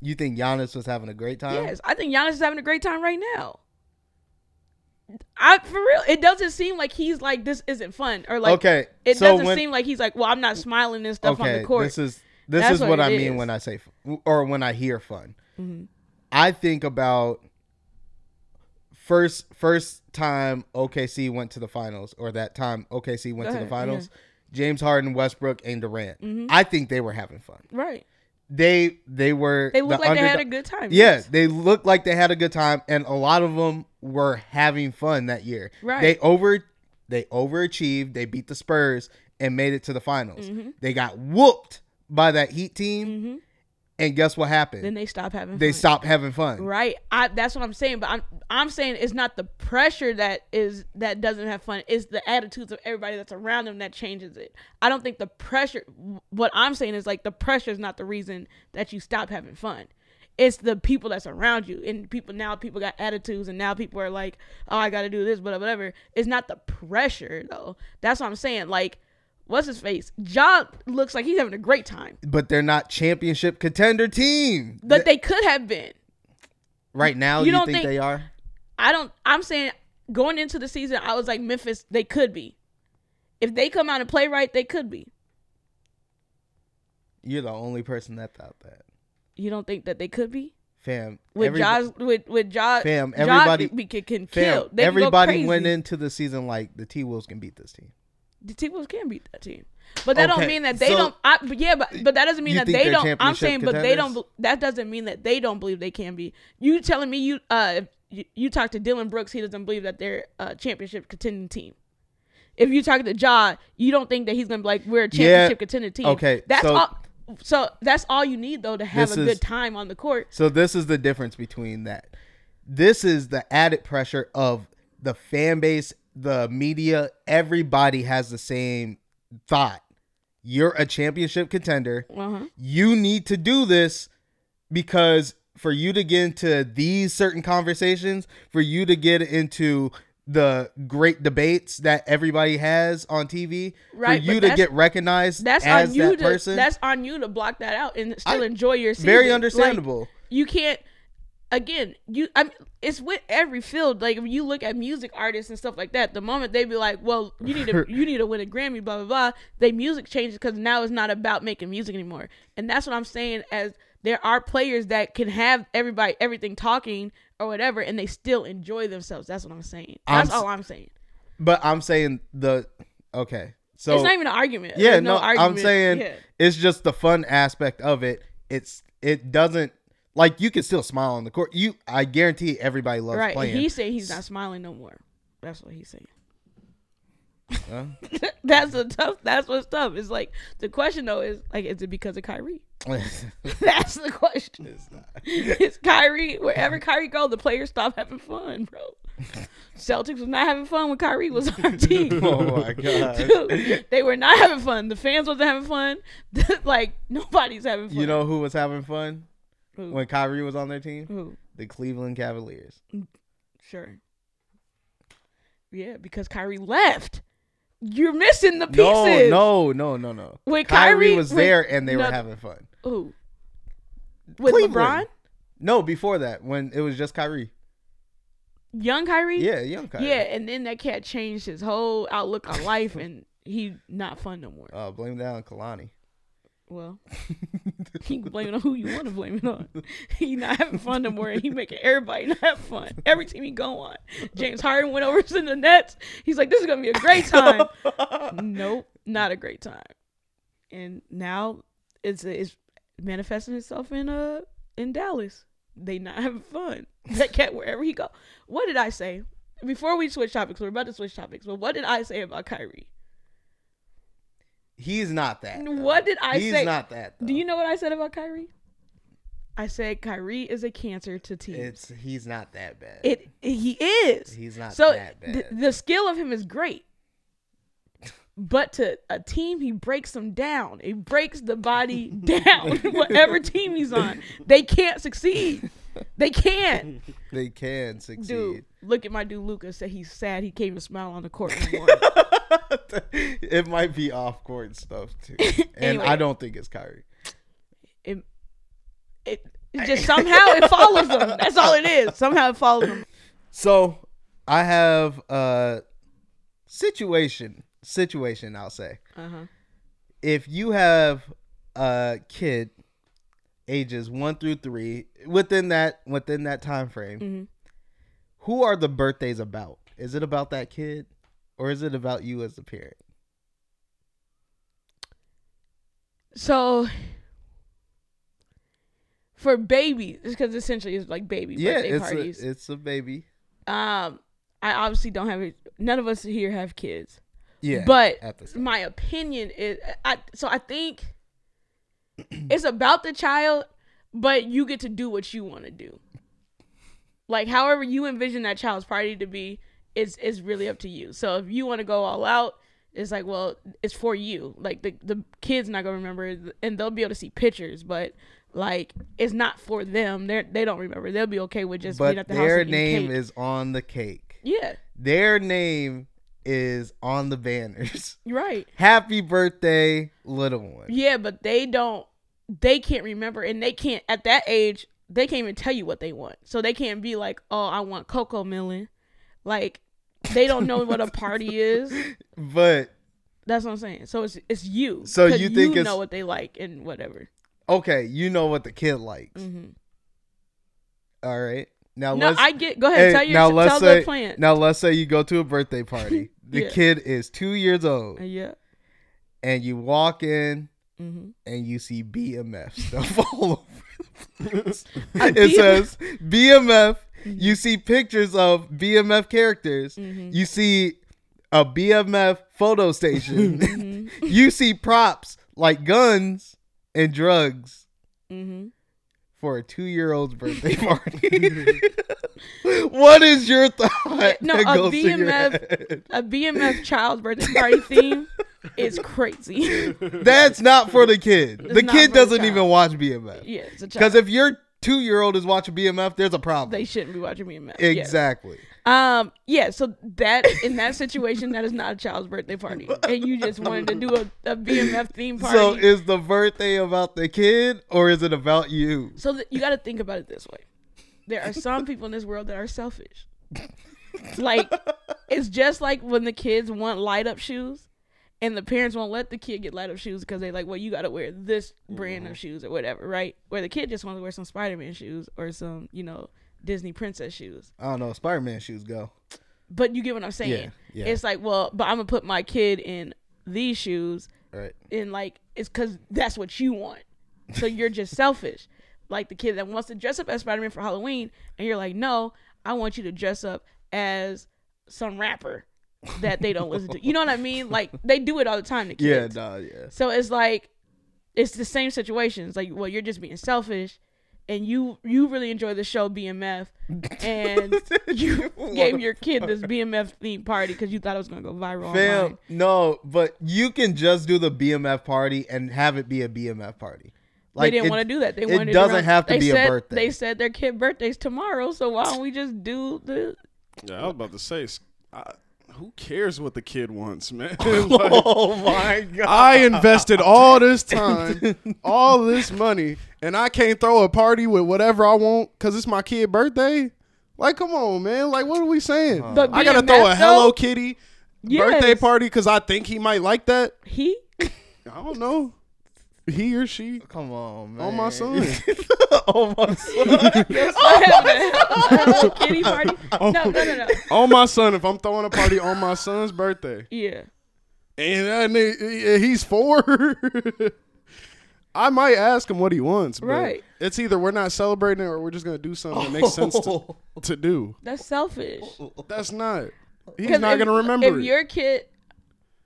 You think Giannis was having a great time? Yes, I think Giannis is having a great time right now. I for real, it doesn't seem like he's like this isn't fun or like okay. It so doesn't when, seem like he's like, well, I'm not smiling and stuff on the court. This is this That's is what what, I mean is. Mm-hmm. when I say or when I hear fun. I think about first first time OKC went to the finals, or that time OKC went Go to ahead, the finals. James Harden, Westbrook, and Durant. Mm-hmm. I think they were having fun. right. They they were They looked the like they had a good time. Yeah, yes. they looked like they had a good time, and a lot of them were having fun that year. Right. They over they overachieved. They beat the Spurs and made it to the finals. Mm-hmm. They got whooped by that Heat team, and guess what happened? Then they stop having fun. they fun. stopped having fun. Right. I that's what I'm saying. But I'm I'm saying it's not the pressure that is that doesn't have fun. It's the attitudes of everybody that's around them that changes it. I don't think the pressure what I'm saying is like the pressure is not the reason that you stop having fun. It's the people that's around you. And people now people got attitudes and now people are like, Oh, I gotta do this, but whatever. It's not the pressure though. That's what I'm saying. Like What's his face? John looks like he's having a great time. But they're not championship contender team. But they could have been. right now, you you, don't think, think- they are? I don't. I'm saying going into the season, I was like Memphis. They could be. If they come out and play right, they could be. You're the only person that thought that. You don't think that they could be Fam, with everybo- Josh? With with Josh, Fam, everybody- can, can, can fam, kill. They everybody went into the season like the T Wolves can beat this team. The T Wolves can beat that team, but that Okay, don't mean that they so- don't. I, but yeah, but but that doesn't mean that they don't. I'm saying, but they don't. That doesn't mean that they don't believe they can be. You telling me you uh you, you talk to Dillon Brooks, he doesn't believe that they're a championship contending team. If you talk to Ja, you don't think that he's gonna be like we're a Yeah, championship contending team. okay, that's so- all. So that's all you need though to have a is- good time on the court. So this is the difference between that. This is the added pressure of the fan base, the media, everybody has the same thought. You're a championship contender. Uh-huh. You need to do this because for you to get into these certain conversations, for you to get into the great debates that everybody has on TV, Right, for you to get recognized That's as on you that to. person. That's on you to block that out and still I- enjoy your season. very Like, understandable. you can't again you i mean it's with every field like if you look at music artists and stuff like that the moment they be like well you need to you need to win a grammy blah blah blah they music changes because now it's not about making music anymore and that's what i'm saying as there are players that can have everybody everything talking or whatever and they still enjoy themselves. That's what I'm saying. I'm That's all I'm saying. But I'm saying the okay. So it's not even an argument. yeah, There's no, I'm saying Yeah. it's just the fun aspect of it. It's it doesn't like you can still smile on the court. You, I guarantee everybody loves right. playing. He said he's not smiling no more. That's what he's saying. Huh? that's a tough. That's what's tough. It's like the question though is like, is it because of Kyrie? That's the question. It's not. It's Kyrie. Wherever Kyrie go, the players stop having fun, bro. Celtics was not having fun when Kyrie was on our team. oh my god. Dude, they were not having fun. The fans wasn't having fun. like nobody's having fun. You know who was having fun Who? when Kyrie was on their team? Who? The Cleveland Cavaliers. Sure. Yeah, because Kyrie left. You're missing the pieces. No, no, no, no, no. When Kyrie, Kyrie- was when- there and they no- were having fun. Ooh. With Cleveland. LeBron? No, before that, when it was just Kyrie. Young Kyrie? Yeah, young Kyrie. Yeah, and then that cat changed his whole outlook on life and he not fun no more. Uh, blame that on Kalani. Well, you can blame it on who you want to blame it on. He not having fun no more, and he making everybody not have fun. Every team he go on, James Harden went over to the Nets. He's like, "This is gonna be a great time." nope, not a great time. And now it's it's manifesting itself in uh in Dallas. They not having fun. That cat wherever he go. What did I say before we switch topics? We're about to switch topics, but what did I say about Kyrie? He's not that. though. What did I He's say? He's not that. Do you know what I said about Kyrie? I said Kyrie is a cancer to teams. It's he's not that bad. it he is. He's not so that th- bad. the skill of him is great. But to a team, he breaks them down. He breaks the body down. Whatever team he's on, they can't succeed. They can't. they can succeed. Dude, look at my dude Lucas. Said he's sad. He can't even smile on the court anymore. it might be off court stuff too, and Anyway. I don't think it's Kyrie. it, it, just somehow it follows them. That's all it is. Somehow it follows them. So I have a situation. Situation, I'll say. Uh huh. If you have a kid, ages one through three, within that within that time frame, Mhm. who are the birthdays about? Is it about that kid, or is it about you as a parent? So for babies, because essentially it's like baby yeah, birthday it's parties. a it's a baby. um, I obviously don't have. None of us here have kids. Yeah, but at the same. my opinion is, I so I think it's about the child, but you get to do what you want to do. Like however you envision that child's party to be, is is really up to you. So if you want to go all out, it's like well, it's for you. Like the the kids not gonna remember, and they'll be able to see pictures, but like it's not for them. They they don't remember. They'll be okay with just being but at the house. their and name cake. is on the cake. yeah, Their name is on the banners. right. Happy birthday, little one. Yeah, but they don't. They can't remember, and they can't at that age. They can't even tell you what they want, so they can't be like, "Oh, I want CoComelon." Like, they don't know what a party is. But That's what I'm saying. So it's it's you. So you think you it's- know what they like and whatever. okay, you know what the kid likes. hmm All right. Now No, I get. Go ahead. Hey, tell your now tell let's the say plan. now let's say you go to a birthday party. The Yeah. kid is two years old, Uh, yeah. and you walk in hmm and you see BMF stuff all over the place. It says BMF. You see pictures of BMF characters. Mhm. You see a BMF photo station. Mm-hmm. you see props like guns and drugs hmm for a two-year-old's birthday party. what is your thought? No, a goes through your BMF? A BMF child's birthday party theme is crazy. That's not for the kid. It's the kid doesn't child. even watch BMF. yeah, it's a child. If your two-year-old is watching BMF, there's a problem. they shouldn't be watching BMF. Yes. exactly. Um, yeah, so that in that situation, that is not a child's birthday party, and you just wanted to do a, a BMF theme party. So is the birthday about the kid or is it about you? So th- you got to think about it this way: there are some people in this world that are selfish. like it's just like when the kids want light up shoes, and the parents won't let the kid get light up shoes because they like, well, you got to wear this brand Mm-hmm. of shoes or whatever, right? Where the kid just wants to wear some Spider Man shoes or some, you know, Disney princess shoes. I don't know. Spider Man shoes go. But you get what I'm saying? Yeah, yeah. It's like, well, but I'm gonna put my kid in these shoes, Right. and like it's because that's what you want. So you're just selfish. Like the kid that wants to dress up as Spider Man for Halloween, and you're like, no, I want you to dress up as some rapper that they don't listen to. You know what I mean? Like they do it all the time. to kids. Yeah, kids. nah, yeah. So it's like it's the same situation. It's like, well, you're just being selfish, and you you really enjoy the show BMF, and you gave your kid this BMF themed party because you thought it was gonna go viral. Fam, online. no, but you can just do the BMF party and have it be a BMF party. Like, they didn't it- want to do that. They wanted it wanted doesn't around- have to they be said, a birthday. They said their kid birthday's tomorrow, so why don't we just do the? Yeah, I was about to say, s- I- who cares what the kid wants, man? Oh like, oh my god! I invested all this time, all this money, and I can't throw a party with whatever I want because it's my kid birthday. Like, come on, man! Like, what are we saying? But I gotta throw a Hello though? Kitty Yes. birthday party because I think he might like that. He I don't know. He or she Come on, oh, man. on oh, my son. on my son. Hello Kitty party. Oh. No, no, no, no. on my son. If I'm throwing a party on my son's birthday, Yeah. and that nigga- he's four. I might ask him what he wants, but Right. it's either we're not celebrating it or we're just gonna do something that makes sense to, to do. That's selfish. That's not. He's not if- gonna remember. If it. your kid,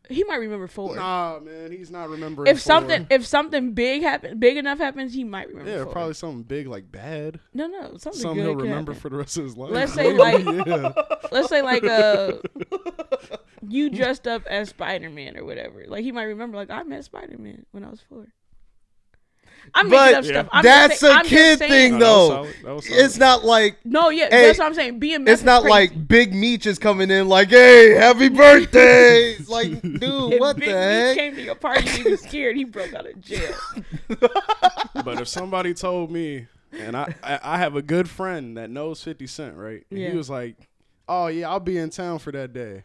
he might remember four. Nah, man, he's not remembering. if four. something, if something big happen, big enough happens, he might remember. yeah, four. probably something big like bad. No, no, something, Something he'll remember happen. for the rest of his life. Let's say like, yeah. let's say like uh, you dressed up as Spider Man or whatever. Like he might remember like I met Spider Man when I was four. I'm making But up stuff. I'm that's just say- a I'm kid saying- thing, No, that was though. solid. That was solid. It's not like No, yeah, Hey, that's what I'm saying. BMF. it's not crazy. like Big Meech is coming in like, "Hey, happy birthday!" Like, dude, If what Big the Meech heck? came to your party, he was scared. He broke out of jail. but if somebody told me, and I, I, I have a good friend that knows 50 Cent, right? And Yeah. He was like, oh, yeah, I'll be in town for that day.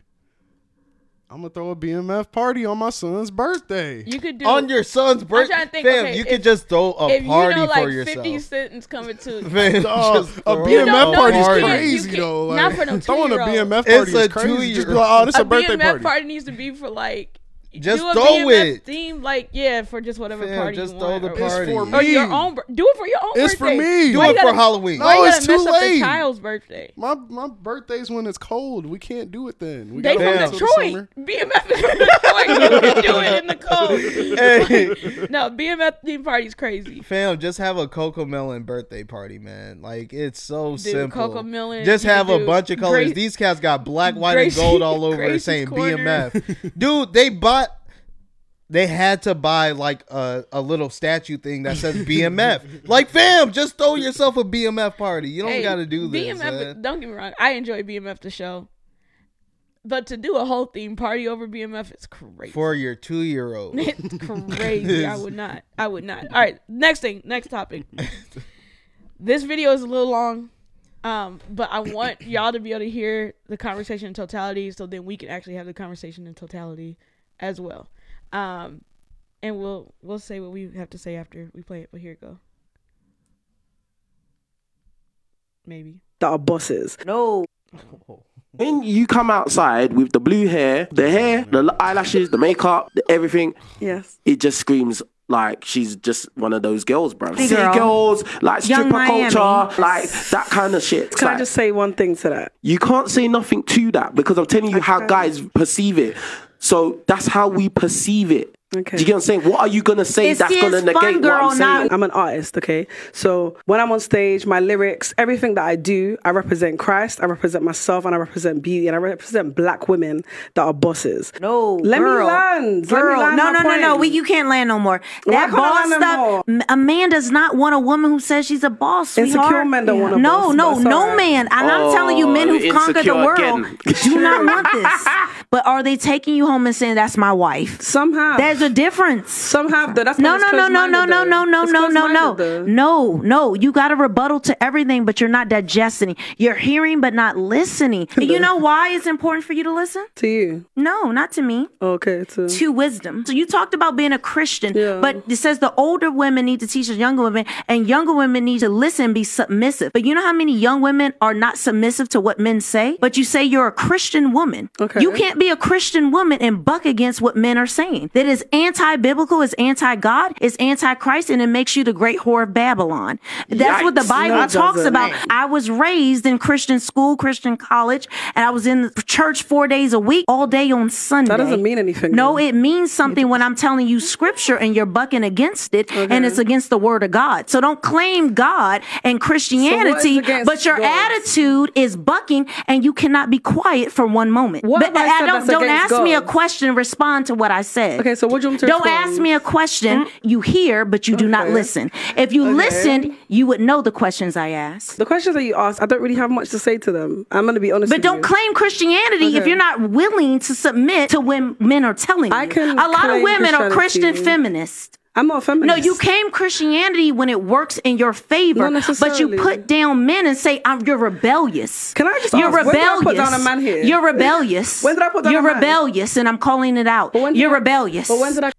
I'm going to throw a BMF party on my son's birthday. You could do On your son's birthday, trying to think, fam, okay, you if- could just throw a if party If you know like for yourself. 50 Cent's coming to Fam, Dog, a BMF don't know party's you crazy, though. can't- Like, not for no throwing a two-year-old. BMF It's party a is crazy. Just be two-year-old. like, oh, this is a a birthday BMF party. needs to be for like Just do a throw BMF it. theme like yeah for just whatever Fam, party just you throw want the or, party. for or me. your own do it for your own It's for me. Do Why it for gotta- Halloween. No, Why you it's gotta mess too up the late. child's birthday? My my birthday's when it's cold. We can't do it then. We They gotta from wait till the Detroit. summer. BMF is from Detroit. You can do it in the cold. Hey, No, BMF theme party's crazy. fam, just have a CoComelon birthday party, man. Like it's so Dude, simple. CoComelon, Just have a bunch of colors. Grace- These cats got black, white, Gracie- and gold all over it Gracie's saying BMF. Dude, they bought. They had to buy like a, a little statue thing that says BMF. like, fam, just throw yourself a BMF party. You don't Hey, got to do this. BMF, man. don't get me wrong, I enjoy BMF the show, but to do a whole theme party over BMF is crazy. For your two year old. it's crazy. I would not. I would not. All right, next thing, next topic. this video is a little long, um, but I want y'all to be able to hear the conversation in totality, so then we can actually have the conversation in totality as well. Um, and we'll we'll say what we have to say after we play it. But here it go. Maybe. that are bosses. No. When you come outside with the blue hair, the hair, the eyelashes, the makeup, the everything, Yes. it just screams like she's just one of those girls, bro. Big City girl. girls, like Young stripper Miami. culture, like that kind of shit. Can I just say one thing to that? you can't say nothing to that because I'm telling you how guys perceive it. So that's how we perceive it. Okay. Do you get what I'm saying? What are you gonna say It's that's his gonna fun negate what I'm saying? not- I'm an artist, okay? So when I'm on stage, my lyrics, everything that I do, I represent Christ, I represent myself, and I represent beauty, and I represent black women that are bosses. No, Let me girl. land. Let me land no, my no, no, no. point. We, you can't land no more. Why That can't boss land no stuff. more? man does not want a woman who says she's a boss. Insecure sweetheart. men don't want a no, boss, no, but it's no alright. man. And I'm not telling you, oh, men Oh, who've conquered the world again. do not want this. But are they taking you home and saying that's my wife? Somehow. There's a difference. Some have though. That's No, no, no, no, no, no, no, no, no, no, no, no, no. You got a rebuttal to everything, but you're not digesting. You're hearing, but not listening. you know why it's important for you to listen? To you? No, not to me. Okay, to To wisdom. So you talked about being a Christian, Yeah. but it says the older women need to teach the younger women, and younger women need to listen, be submissive. But you know how many young women are not submissive to what men say? But you say you're a Christian woman. Okay. You can't be a Christian woman and buck against what men are saying. That is anti-biblical, is anti-God, is anti-Christ, and it makes you the great whore of Babylon. That's what the Bible No, talks about. I was raised in Christian school, Christian college, and I was in the church four days a week, all day on Sunday. That doesn't mean anything. No, though. it means something when I'm telling you scripture and you're bucking against it, and it's against the word of God. So don't claim God and Christianity, against but your God? attitude is bucking, and you cannot be quiet for one moment. What but have I don't don't ask me a question. Respond to what I said. Okay, so what do you want me to Don't ask me a question. Mm. You hear, but you do not listen. If you Okay. listened, you would know the questions I ask. The questions that you asked, I don't really have much to say to them. I'm gonna be honest. But don't you. claim Christianity if you're not willing to submit to when men are telling you. I can a lot of women are Christian feminists. I'm not a feminist. No, you came Christianity when it works in your favor, Not but you put down men and say, "I'm you're rebellious." Can I just You're ask, when did I rebellious. put down a man here? You're rebellious. When did I put down You're a man? rebellious, and I'm calling it out. But when You're I- rebellious. But when did I?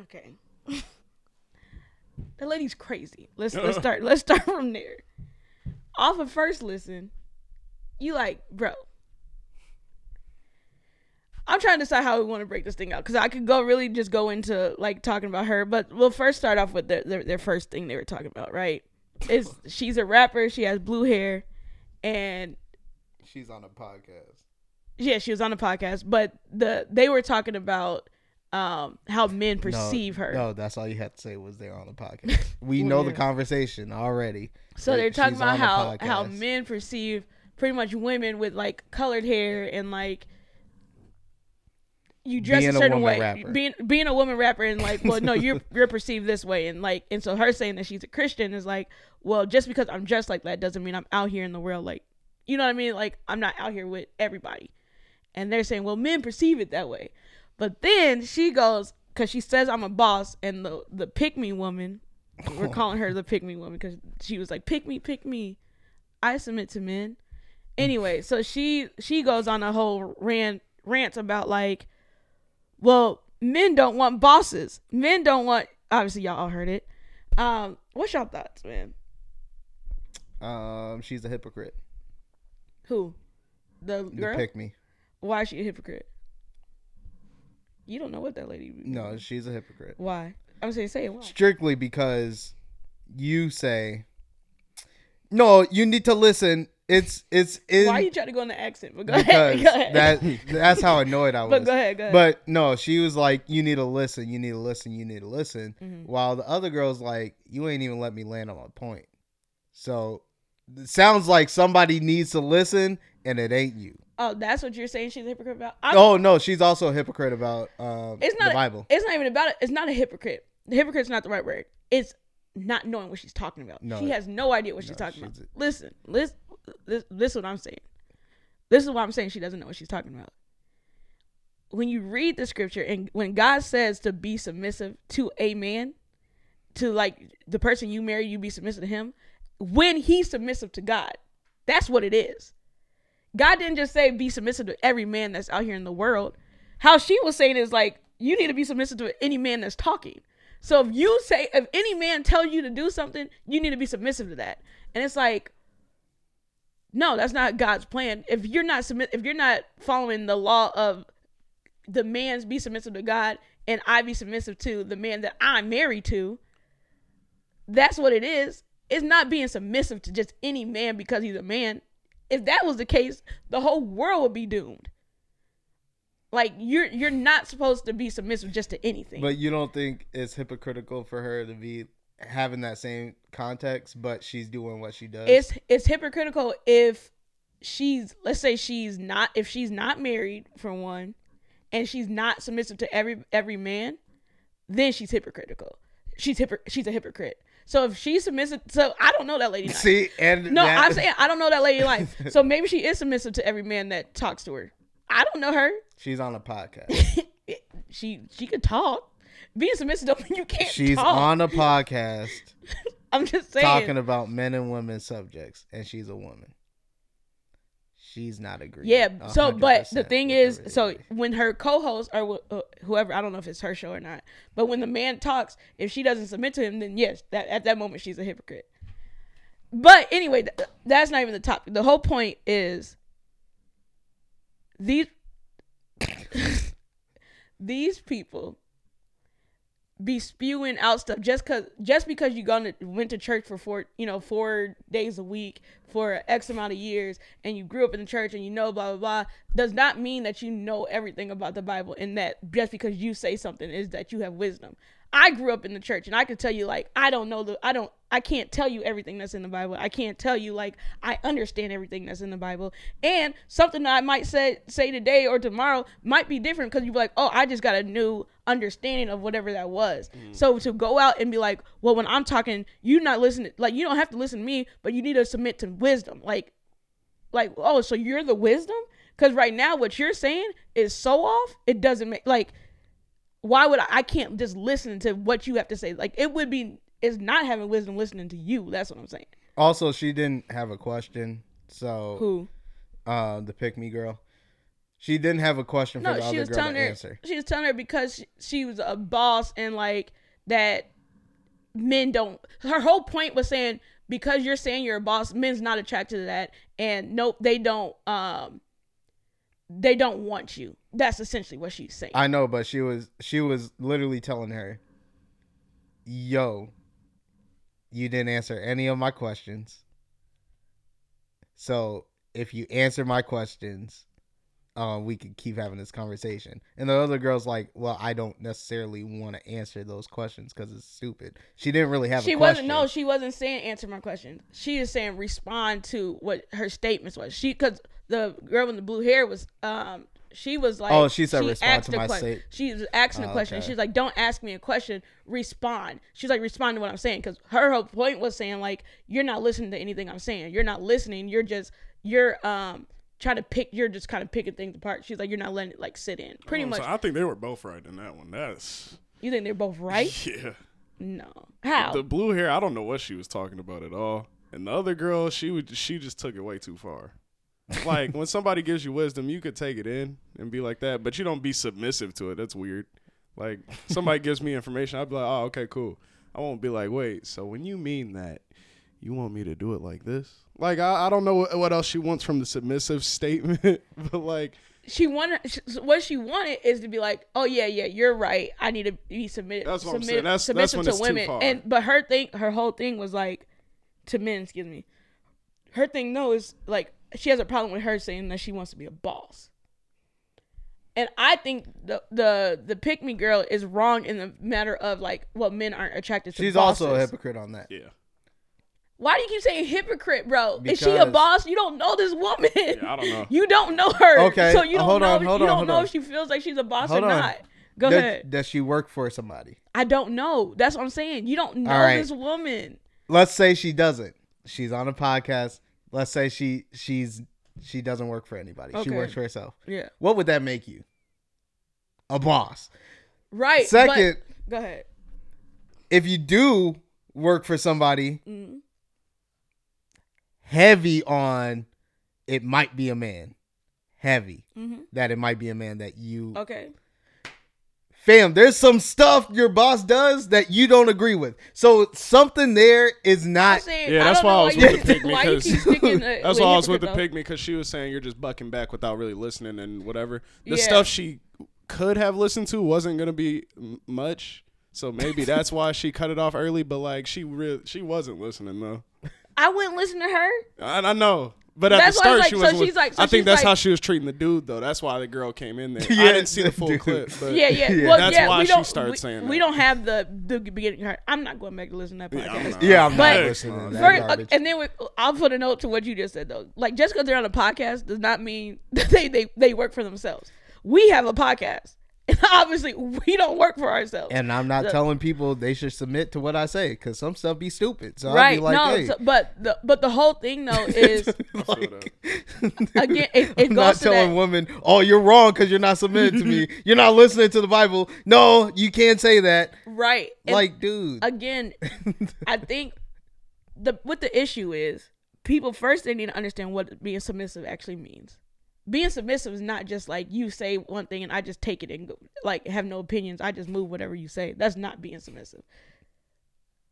Okay. that lady's crazy. Let's let's start let's start from there. Off of first listen, you like, bro. I'm trying to decide how we want to break this thing out because I could go really just go into like talking about her, but we'll first start off with their, their their first thing they were talking about, right? Is she's a rapper, she has blue hair, and She's on a podcast. yeah, she was on a podcast, but the they were talking about um how men perceive no, her. No, that's all you had to say was they're on the podcast. We know the conversation already. So that they're talking about how how men perceive pretty much women with like colored hair and like you dress Being a a certain woman way. rapper. Being being a woman rapper and like, well, no, you're you're perceived this way and like and so her saying that she's a Christian is like, well, just because I'm dressed like that doesn't mean I'm out here in the world like you know what I mean? Like I'm not out here with everybody. And they're saying, well, men perceive it that way. But then she goes, because she says I'm a boss, and the the pick me woman, we're calling her the pick me woman because she was like, pick me, pick me. I submit to men. Anyway, so she she goes on a whole rant rant about like, well, men don't want bosses. Men don't want. Obviously, y'all all heard it. Um, what's y'all thoughts, man? Um, she's a hypocrite. Who? The girl. pick me. Why is she a hypocrite? You don't know what that lady. No, she's a hypocrite. Why? I'm saying say it. Why? Strictly because you say, no, you need to listen. It's it's in, Why you trying to go in the accent? But go ahead. because Go ahead. that that's how annoyed I was. But go ahead, go ahead. But no, she was like, "You need to listen. You need to listen. You need to listen." Mhm. While the other girl's like, "You ain't even let me land on my point." So it sounds like somebody needs to listen, and it ain't you. oh, that's what you're saying. She's a hypocrite about. I'm, oh no, she's also a hypocrite about um, it's not the Bible. It's not even about it. It's not a hypocrite. The hypocrite's not the right word. It's not knowing what she's talking about. No, she has no idea what she's no, talking about. she's- Listen, listen, this, this is what I'm saying. This is why I'm saying she doesn't know what she's talking about. When you read the scripture and when God says to be submissive to a man, to like the person you marry, you be submissive to him. When he's submissive to God, that's what it is. God didn't just say be submissive to every man that's out here in the world. How she was saying is like you need to be submissive to any man that's talking. So if you say if any man tells you to do something, you need to be submissive to that. And it's like no, that's not God's plan. If you're not submit if you're not following the law of the man's be submissive to God and I be submissive to the man that I'm married to, that's what it is. It's not being submissive to just any man because he's a man. If that was the case, the whole world would be doomed. Like you're you're not supposed to be submissive just to anything. But you don't think it's hypocritical for her to be having that same context, but she's doing what she does. it's it's hypocritical if she's let's say she's not if she's not married for one and she's not submissive to every every man then she's hypocritical she's hypocr- she's a hypocrite so if she's submissive so i don't know that lady life. See, and no that- i'm saying i don't know that lady life so maybe she is submissive to every man that talks to her I don't know her. She's on a podcast. She she could talk. Being submissive don't mean you can't She's talk. on a podcast I'm just saying. talking about men and women subjects, and she's a woman. She's not agreeing. Yeah. So, but the thing is, so when her co-host or uh, whoever, I don't know if it's her show or not, but when the man talks, if she doesn't submit to him, then yes, that at that moment she's a hypocrite. But anyway, th- that's not even the topic. The whole point is these these people be spewing out stuff just cause just because you gone to, went to church for four you know four days a week for X amount of years and you grew up in the church and you know blah blah blah does not mean that you know everything about the Bible and that just because you say something is that you have wisdom. I grew up in the church and I can tell you like I don't know the I don't I can't tell you everything that's in the Bible. I can't tell you like I understand everything that's in the Bible. And something that I might say say today or tomorrow might be different because you're like, oh, I just got a new understanding of whatever that was. Mm. So to go out and be like, well, when I'm talking, you not listening like you don't have to listen to me, but you need to submit to wisdom. Like like, oh, so you're the wisdom? Because right now what you're saying is so off, it doesn't make like why would I, I can't just listen to what you have to say? Like it would be is not having wisdom listening to you. That's what I'm saying. Also, she didn't have a question. So Who? Uh, the pick me girl. She didn't have a question for No, the she other was girl telling to her answer. she was telling her because she, she was a boss and like that men don't her whole point was saying because you're saying you're a boss, men's not attracted to that and nope, they don't um they don't want you. That's essentially what she's saying. I know, but she was she was literally telling her, "Yo, you didn't answer any of my questions. So if you answer my questions, um, we could keep having this conversation." And the other girl's like, "Well, I don't necessarily want to answer those questions because it's stupid." She didn't really have she a question. wasn't no she wasn't saying answer my question she is saying respond to what her statements was she because the girl with the blue hair was um she was like Oh, she said respond to my que- state- she was asking a Oh, question okay. she's like don't ask me a question respond she's like respond to what i'm saying because her whole point was saying like you're not listening to anything i'm saying you're not listening you're just you're um trying to pick you're just kind of picking things apart she's like you're not letting it like sit in pretty Um, much so I think they were both right in that one. That's you think they're both right yeah. no how The blue hair, I don't know what she was talking about at all. And the other girl, she would she just took it way too far. Like when somebody gives you wisdom, you could take it in and be like that, but you don't be submissive to it. That's weird. Like somebody gives me information, I'd be like, "Oh, okay, cool." I won't be like, "Wait, so when you mean that, you want me to do it like this?" Like I, I don't know what, what else she wants from the submissive statement, but like she wanted what she wanted is to be like, oh yeah, yeah, you're right. I need to be submitted, That's what I'm saying. That's- that's submissive when to women. And but her thing, her whole thing was like to men. Excuse me. Her thing though is like she has a problem with her saying that she wants to be a boss. And I think the the the pick me girl is wrong in the matter of like well men aren't attracted to. She's bosses. also a hypocrite on that. Yeah. Why do you keep saying hypocrite, bro? is she a boss? You don't know this woman. Yeah, I don't know. You don't know her. Okay, So you don't hold know. on, hold you on, don't hold know on. if she feels like she's a boss Hold or on. not. Go does, ahead. Does she work for somebody? I don't know. That's what I'm saying. You don't know All right. this woman. Let's say she doesn't. She's on a podcast. Let's say she she's she doesn't work for anybody. She works for herself. Yeah. What would that make you? A boss. Right. but- Second, go ahead. if you do work for somebody, Mhm. heavy on it might be a man. Heavy. Mhm. That it might be a man that you Okay. Fam, there's some stuff your boss does that you don't agree with. So something there is not saying, Yeah, that's why I was you- with the pick me because keep sticking, uh, that's why I was with the pick me because she was saying you're just bucking back without really listening and whatever. The Yeah. stuff she could have listened to wasn't gonna be much, so maybe that's why she cut it off early. But like she really she wasn't listening though. I wouldn't listen to her. I, I know. But at That's the why I was start, like- she so was. she's like- so I think she's that's how she was treating the dude, though. That's why the girl came in there. Yeah, I didn't see the full dude. clip, but yeah, yeah. Well, that's yeah, why we she don't, started we, saying we don't have the the beginning. I'm not going back to listen to that Yeah, I'm podcast. not. Yeah, I'm But not listening to that First, uh, garbage. and then we, I'll put a note to what you just said though. Like just because they're on a podcast does not mean that they, they they work for themselves. We have a podcast. And obviously, we don't work for ourselves. And I'm not So- telling people they should submit to what I say because some stuff be stupid. So I'll right? be like, no, hey, so- but the but the whole thing though is again, it, it I'm goes not to telling that, women, oh, you're wrong because you're not submitting to me. You're not listening to the Bible. No, you can't say that. right? And Like, dude. again, I think the what the issue is, people first they need to understand what being submissive actually means. Being submissive is not just like you say one thing and I just take it and go, like have no opinions. I just move whatever you say. That's not being submissive.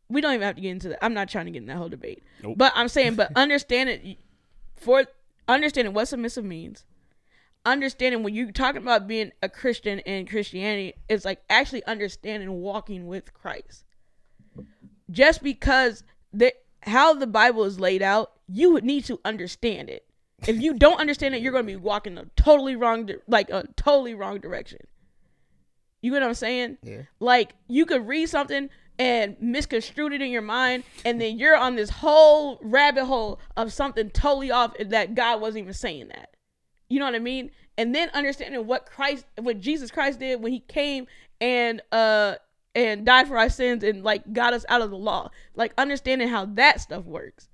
We don't even have to get into that. I'm not trying to get in that whole debate. Nope. But I'm saying, but understand it for understanding what submissive means. Understanding when you're talking about being a Christian and Christianity, it's like actually understanding walking with Christ just because the how the Bible is laid out, you would need to understand it. If you don't understand it, you're going to be walking a totally wrong, like a totally wrong direction. You get what I'm saying? Yeah. Like you could read something and misconstrued it in your mind, and then you're on this whole rabbit hole of something totally off that God wasn't even saying that. You know what I mean? And then understanding what Christ, what Jesus Christ did when He came and uh and died for our sins and like got us out of the law. Like understanding how that stuff works.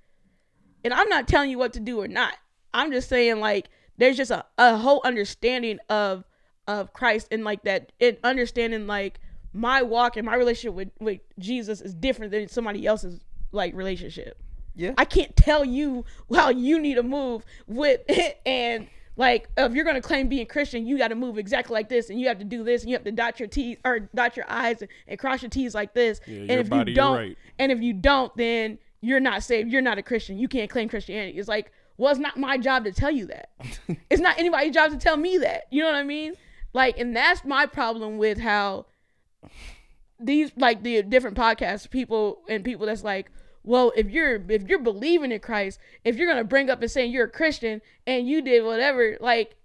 And I'm not telling you what to do or not. I'm just saying like there's just a, a whole understanding of of Christ and like that it understanding like my walk and my relationship with, with Jesus is different than somebody else's like relationship. Yeah. I can't tell you how you need to move with it and like if you're gonna claim being Christian, you gotta move exactly like this and you have to do this and you have to dot your T's or dot your I's and, and cross your T's like this. Yeah, and if body, you don't right. and if you don't, then you're not saved. You're not a Christian. You can't claim Christianity. It's like, well, it's not my job to tell you that. it's not anybody's job to tell me that. You know what I mean? Like, and that's my problem with how these like the different podcasts, people and people that's like, well, if you're if you're believing in Christ, if you're gonna bring up and saying you're a Christian and you did whatever, like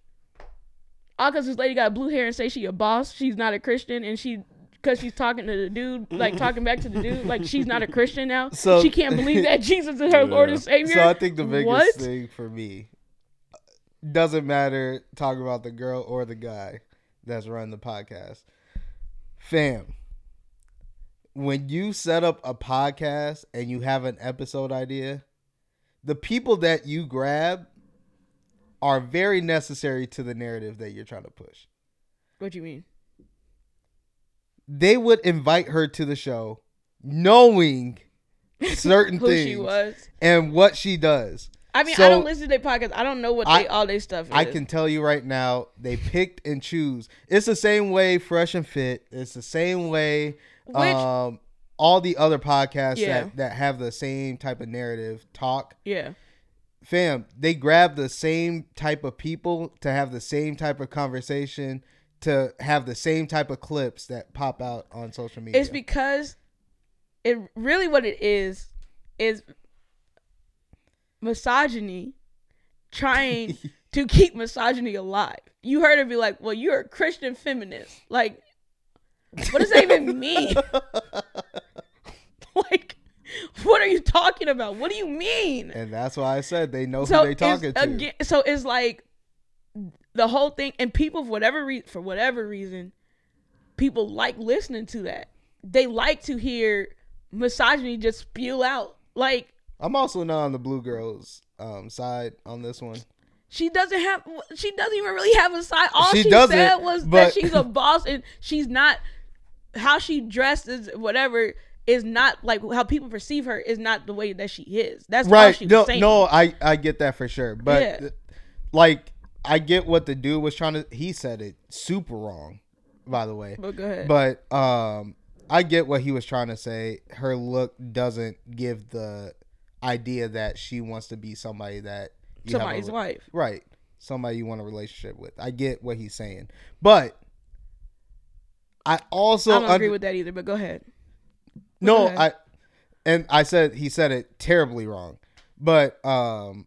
all because this lady got blue hair and say she a boss, she's not a Christian, and she because she's talking to the dude, like talking back to the dude, like she's not a Christian now. So- she can't believe that Jesus is her Lord and Savior. So I think the biggest what? thing for me doesn't matter talking about the girl or the guy that's running the podcast. Fam, when you set up a podcast and you have an episode idea, the people that you grab are very necessary to the narrative that you're trying to push. What do you mean? They would invite her to the show knowing certain Who she things was. and what she does. I mean, I don't listen to their podcast. I don't know what they I- all their stuff is. I can tell you right now, they picked and choose. It's the same way Fresh and Fit. It's the same way Which- um all the other podcasts Yeah. that, that have the same type of narrative talk. Yeah. Fam, they grab the same type of people to have the same type of conversation, to have the same type of clips that pop out on social media. It's because it really what it is is misogyny trying to keep misogyny alive. You heard her be like, "Well, you're a Christian feminist." Like, what does that even mean? like, what are you talking about? What do you mean? and that's why I said they know so who they're talking to. Again, so it's like the whole thing, and people for whatever reason, for whatever reason, people like listening to that. They like to hear misogyny just spew out. Like I'm also not on the Blue Girls um, side on this one. she doesn't have, she doesn't even really have a side. All She she, said was that she's a boss, and she's not. How she dresses, whatever, is not like how people perceive her. Is not the way that she is. That's all right she was no saying. no i i get that for sure but Yeah. like i get what the dude was trying to he said it super wrong by the way But go ahead. but um i get what he was trying to say her look doesn't give the idea that she wants to be somebody that you have a Somebody's wife. right somebody you want a relationship with i get what he's saying but i also I don't agree with that either. But go ahead. no, Go ahead. I and I said he said it terribly wrong. But um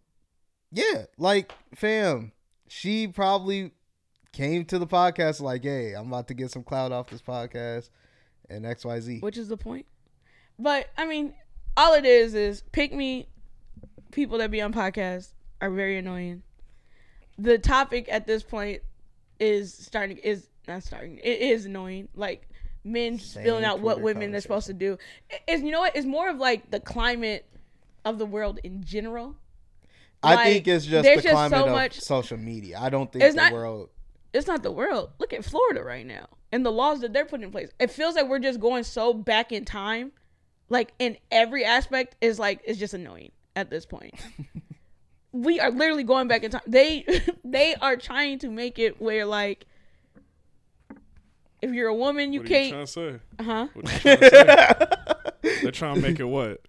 yeah, like fam, she probably came to the podcast like, "Hey, I'm about to get some cloud off this podcast." And XYZ. which is the point. But I mean, all it is is pick me. People that be on podcasts are very annoying. The topic at this point is starting is not starting. It is annoying. Like men Same spilling out what women they're supposed to do. Is you know what? It's more of like the climate of the world in general. I think it's just there's the climate so of much. social media. I don't think It's the not- world. It's not the world. Look at Florida right now and the laws that they're putting in place. It feels like we're just going so back in time, like in every aspect is like it's just annoying at this point. we are literally going back in time. They they are trying to make it where like if you're a woman you What are can't trying to say? Uh-huh. What are you trying to say? They're trying to make it what?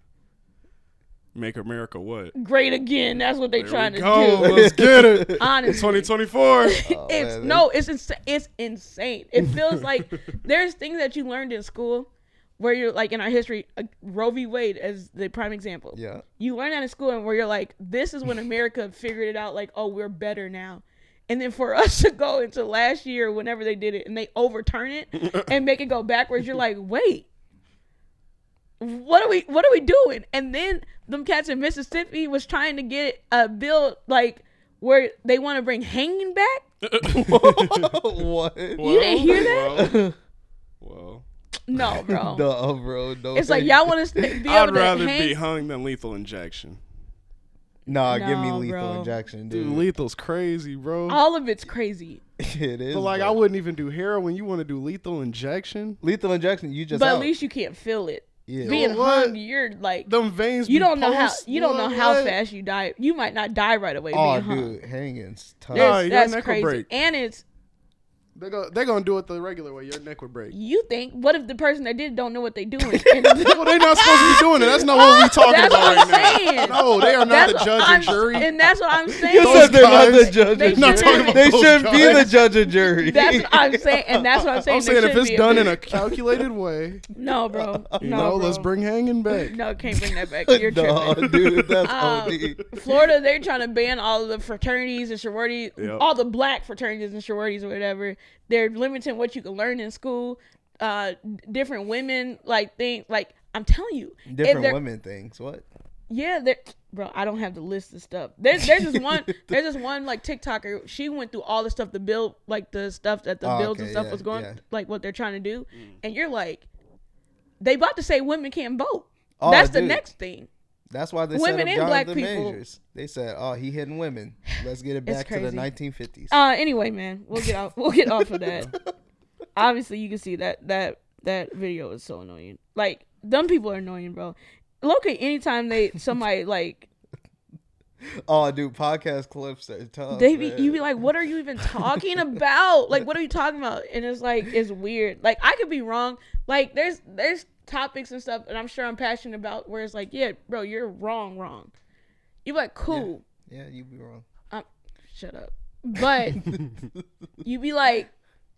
Make America what? great again. That's what they're There trying we to go. do. Let's get it. Honestly. 2024. it's man, no, it's ins- it's insane. It feels like there's things that you learned in school where you're like in our history, uh, Roe v. Wade as the prime example. Yeah. You learn that in school, and where you're like, this is when America figured it out. Like, oh, we're better now. And then for us to go into last year, whenever they did it, and they overturn it and make it go backwards, you're like, wait, what are we what are we doing? And then them cats in Mississippi was trying to get a bill like where they want to bring hanging back. what? You didn't hear that? Well, No, bro. No, uh, bro. No. It's like y'all want to be able I'd rather hang. be hung than lethal injection. Nah, give me lethal bro. injection, Dude, dude. lethal's crazy, bro. All of it's crazy. it is. but like, I wouldn't even do heroin. You want to do lethal injection? lethal injection. You just but out. at least you can't feel it. Yeah. Being What? hung, you're like Them veins. you don't know how you don't know What? how What? fast you die. You might not die right away oh, being hung. dude, hanging's tough. There's- Nah, that's crazy. break. And it's They go, they're gonna do it the regular way. Your neck would break. you think what if the person that did it don't know what they're doing? Well, they're not supposed to be doing it. That's not what we're talking That's about what right I'm now. saying. No, they are not That's the judge and jury. And that's what I'm saying. You Those said they're not the judge. They and Not shouldn't talking be. about They shouldn't be the judge and jury. That's what I'm saying, and that's what I'm saying. I'm saying if it's done be. in a calculated way, no, bro, you no, know, bro. let's bring hanging back. No, can't bring that back. You're no, tripping. dude, that's Um, OD. Florida, they're trying to ban all of the fraternities and sororities, Yep. all the black fraternities and sororities or whatever. They're limiting what you can learn in school. Uh, different women like things like I'm telling you, Different women things. What? Yeah, there, bro. I don't have the list of stuff. There's there's this one there's this one like TikToker. She went through all the stuff the bill like the stuff that the Oh, bills okay, and stuff yeah, was going yeah. like what they're trying to do, and you're like, they about to say women can't vote. Oh, That's the next thing. That's why they Women and black people. Majors. They said, "Oh, he hitting women. Let's get it back to the 1950s." Uh, anyway, man, we'll get off. We'll get off of that. Obviously, you can see that that that video is so annoying. Like, dumb people are annoying, bro. Look at anytime they somebody like oh, dude, podcast clips are tough. they be man. you be like, what are you even talking about? Like, what are you talking about? And it's like it's weird. Like, I could be wrong. Like, there's there's topics and stuff, and I'm sure I'm passionate about where it's like, yeah, bro, you're wrong, wrong. You be like, cool. yeah, you be wrong. Um, shut up. But you be like,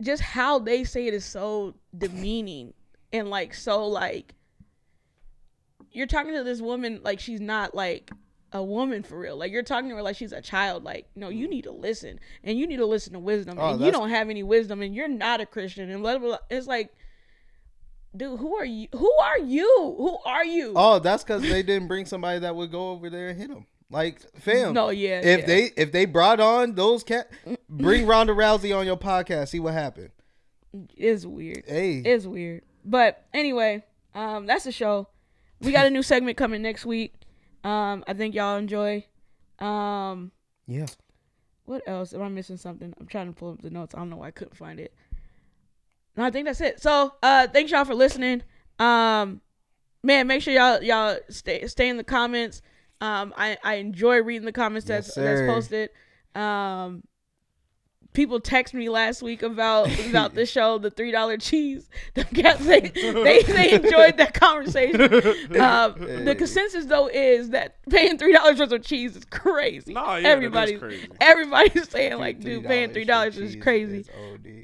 just how they say it is so demeaning and like so like you're talking to this woman like she's not like a woman for real. Like you're talking to her like she's a child. Like no, you need to listen and you need to listen to wisdom. Oh, and you don't have any wisdom and you're not a Christian and blah blah. blah. It's like, dude, who are you? Who are you? Who are you? Oh, that's because they didn't bring somebody that would go over there and hit him. Like, fam. No, yeah, If yeah. they if they brought on those cat, bring Ronda Rousey on your podcast. See what happened. It's weird. Hey. It's weird. But anyway, um, that's the show. We got a new segment coming next week. Um, I think y'all enjoy. Um, Yeah. what else? Am I missing something? I'm trying to pull up the notes. I don't know why I couldn't find it. No, I think that's it. So, uh, thanks y'all for listening. Um, man, make sure y'all y'all stay stay in the comments. Um, I I enjoy reading the comments Yes, that's that's posted. Um, people text me last week about about the show, the three dollar cheese. Cats, they, they they enjoyed that conversation. Um, the consensus though is that paying three dollars worth of cheese is crazy. Nah, yeah, that is everybody's crazy. everybody's saying like, dude, paying three dollars is crazy.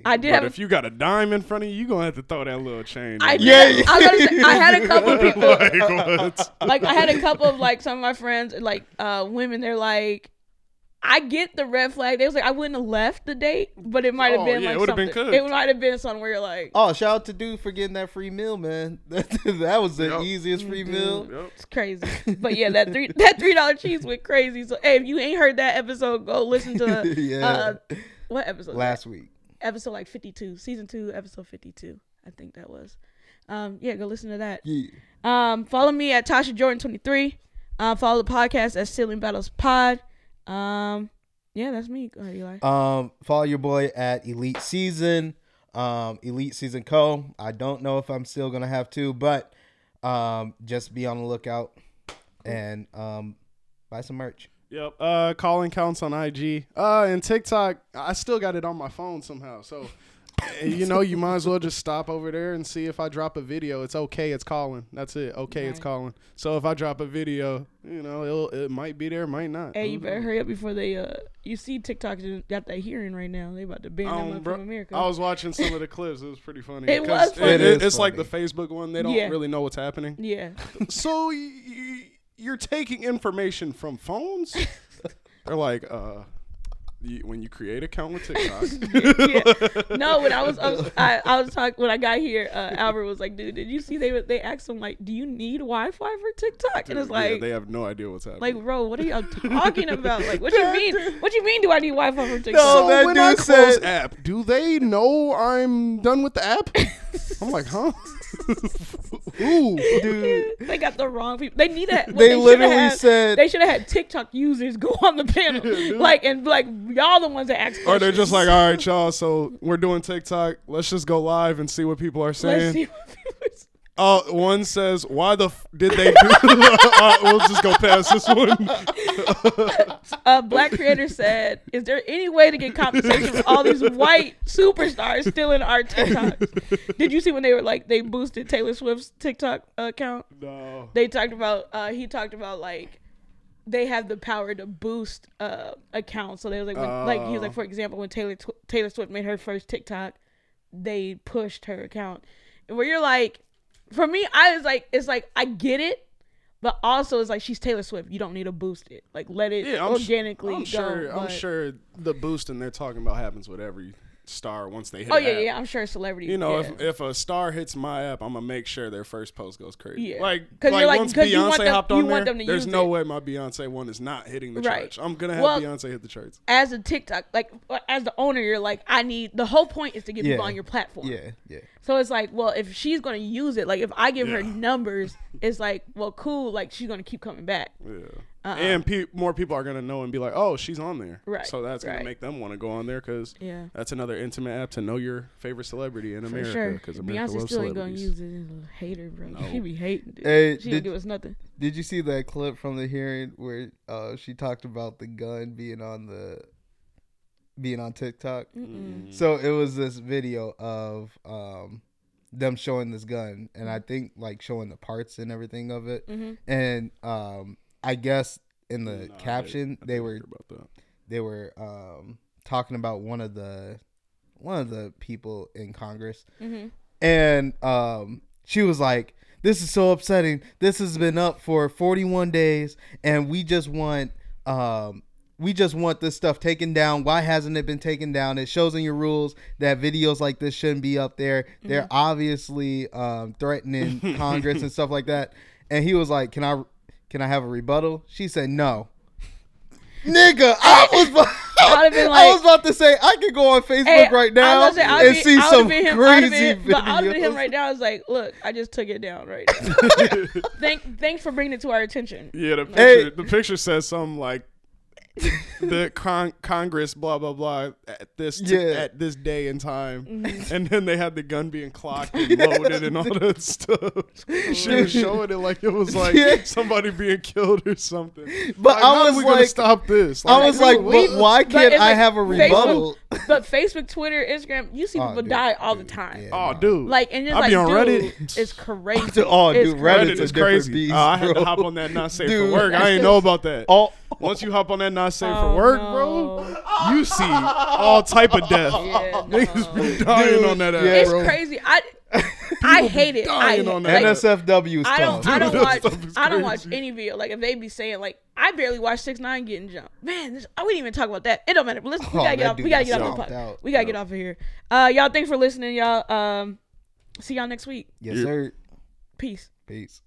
I did But have. if you got a dime in front of you, you gonna have to throw that little change. I in. did. I, say, I had a couple of people. like, like I had a couple of like some of my friends, like uh women. They're like, I get the red flag. They was like, I wouldn't have left the date, but it might have Oh, been yeah, it like would've been something. It might have been something where you're like, Oh, shout out to dude for getting that free meal, man. That, that was the Yup. easiest free meal. Yep. it's crazy. But yeah, that three that three dollar cheese went crazy. So hey, if you ain't heard that episode, go listen to Yeah. uh what episode? Last week. episode like 52, season two, episode 52. I think that was. Um, yeah, go listen to that. Yeah. Um, follow me at Tasha Jordan 23. Uh, follow the podcast at Sibling Battles Pod. Um, yeah, that's me. Go ahead, Eli. Um, follow your boy at Elite Season, um, Elite Season Co. I don't know if I'm still gonna have to, but um, just be on the lookout and um, buy some merch. Yep. Uh, Colin counts on IG. Uh, and TikTok. I still got it on my phone somehow. So, you know, you might as well just stop over there and see if I drop a video. It's okay. It's Colin. That's it. Okay, it's Colin. So if I drop a video, you know, it'll, it might be there, might not. Hey, you better knows? hurry up before they uh you see TikTok just got that hearing right now. They about to ban them Um, up bro, from America. I was watching some of the clips. It was pretty funny. It 'Cause was funny. It is it's like the. Facebook one. They don't Yeah. really know what's happening. yeah. so y- y- you're taking information from phones? They're like, uh, you, when you create account with TikTok. yeah. No, when I was, I was, I, I was talking when I got here. Uh, Albert was like, "Dude, did you see they they asked him like, do you need Wi-Fi for TikTok?" And it's Yeah, like, they have no idea what's happening. like, bro, what are y'all talking about? Like, what do you mean? What do you mean? Do I need Wi-Fi for TikTok? No, so that when dude I close said- app, do they know I'm done with the app? I'm like, huh? Ooh, Dude, they got the wrong people. They need to. what They shoulda literally had- said- they should have had TikTok users go on the panel, like and like y'all the ones that ask. or they're just like, all right, y'all. So we're doing TikTok. Let's just go live and see what people are Let's saying. see what people are saying. Uh, one says, "Why the f- did they do?" uh, we'll just go past this one. A black creator said, "Is there any way to get compensation for all these white superstars stealing our TikToks?" Did you see when they were like they boosted Taylor Swift's TikTok account? no. They talked about. Uh, he talked about like they have the power to boost uh accounts. So they was like, when, like he was like, for example, when Taylor Tw- Taylor Swift made her first TikTok, they pushed her account. And where you're like, for me, I was like, it's like I get it. But also, it's like she's Taylor Swift. You don't need to boost it. Like let it Yeah, I'm sh- organically I'm go. sure. I'm sure the boosting they're talking about happens with every star once they hit. Oh yeah, app. yeah. I'm sure celebrity. You know, yeah. if, if a star hits my app, I'm gonna make sure their first post goes crazy. Yeah. Like, 'Cause like, you're like- once 'cause you want Beyonce them- hopped on there, there's no it. way my Beyonce one is not hitting the Right. charts. I'm gonna have Well, Beyonce hit the charts. as a TikTok, like uh, as the owner, you're like, I need the whole point is to get people on your platform. yeah, yeah. So it's like, well, if she's gonna use it, like if I give her numbers, it's like, well, cool, like she's gonna keep coming back. Yeah. Uh-uh. And pe- more people are gonna know and be like, "Oh, she's on there." Right, So that's gonna right. make them want to go on there because Yeah. that's another intimate app to know your favorite celebrity in For America. sure. Because America Beyonce loves still ain't gonna use it. She's a hater, bro. No. She be hating. Dude. Hey, she did- didn't give us nothing. Did you see that clip from the hearing where uh, she talked about the gun being on the being on TikTok? Mm-mm. So it was this video of um, them showing this gun, and I think like showing the parts and everything of it. Mhm. And um, I guess in the Nah, I caption didn't- I they didn't were about that. they were um, talking about one of the one of the people in Congress, Mhm. and um, she was like, "This is so upsetting. This has been up for 41 days, and we just want." Um, we just want this stuff taken down. Why hasn't it been taken down? It shows in your rules that videos like this shouldn't be up there. They're Mhm. obviously um, threatening Congress and stuff like that. And he was like, "Can I, can I have a rebuttal?" She said, "No." Nigga, I was, about, I would've I was about to say I could go on Facebook Hey, right I now was gonna say, I would and be- see some him- crazy been- But I would have him right now. I was like, look, I just took it down right now. Thank, thanks for bringing it to our attention. Yeah, the Like, picture, the picture says something like the con- Congress, blah blah blah, at this t- Yeah. at this day and time, Mhm. and then they had the gun being clocked and loaded and all that stuff. She was showing it like it was like Yeah. somebody being killed or something. But Like, I how are was we gonna like- stop this? I was like, we- but why can't it's I like have a Facebook- rebuttal? but Facebook, Twitter, Instagram, you see Oh, people dude, die all the time. Oh, dude. Like and it's I like, be on dude, Reddit. It's crazy. Oh, It's dude, crazy. Reddit is different crazy. beast, Uh, I had to hop on that not safe Dude. for work. I didn't know about that. Oh, Once you hop on that not safe Oh, for work, no. bro, you see all type of death. Yeah, Niggas no. be dying Dude, on that ass. yeah, It's bro. crazy. I I hate it. I dying on like, that. NSFW I don't. I don't watch. stuff is I don't watch crazy. any video. Like if they be saying like, I barely watch six nine getting jumped. Man, this, I wouldn't even talk about that. It don't matter. But listen, we Oh, gotta get that off. We dude gotta got get off the jumped pod. out. We gotta get off of here. Uh, y'all, thanks for listening, y'all. Um, see y'all next week. Yes, sir. Peace. Peace.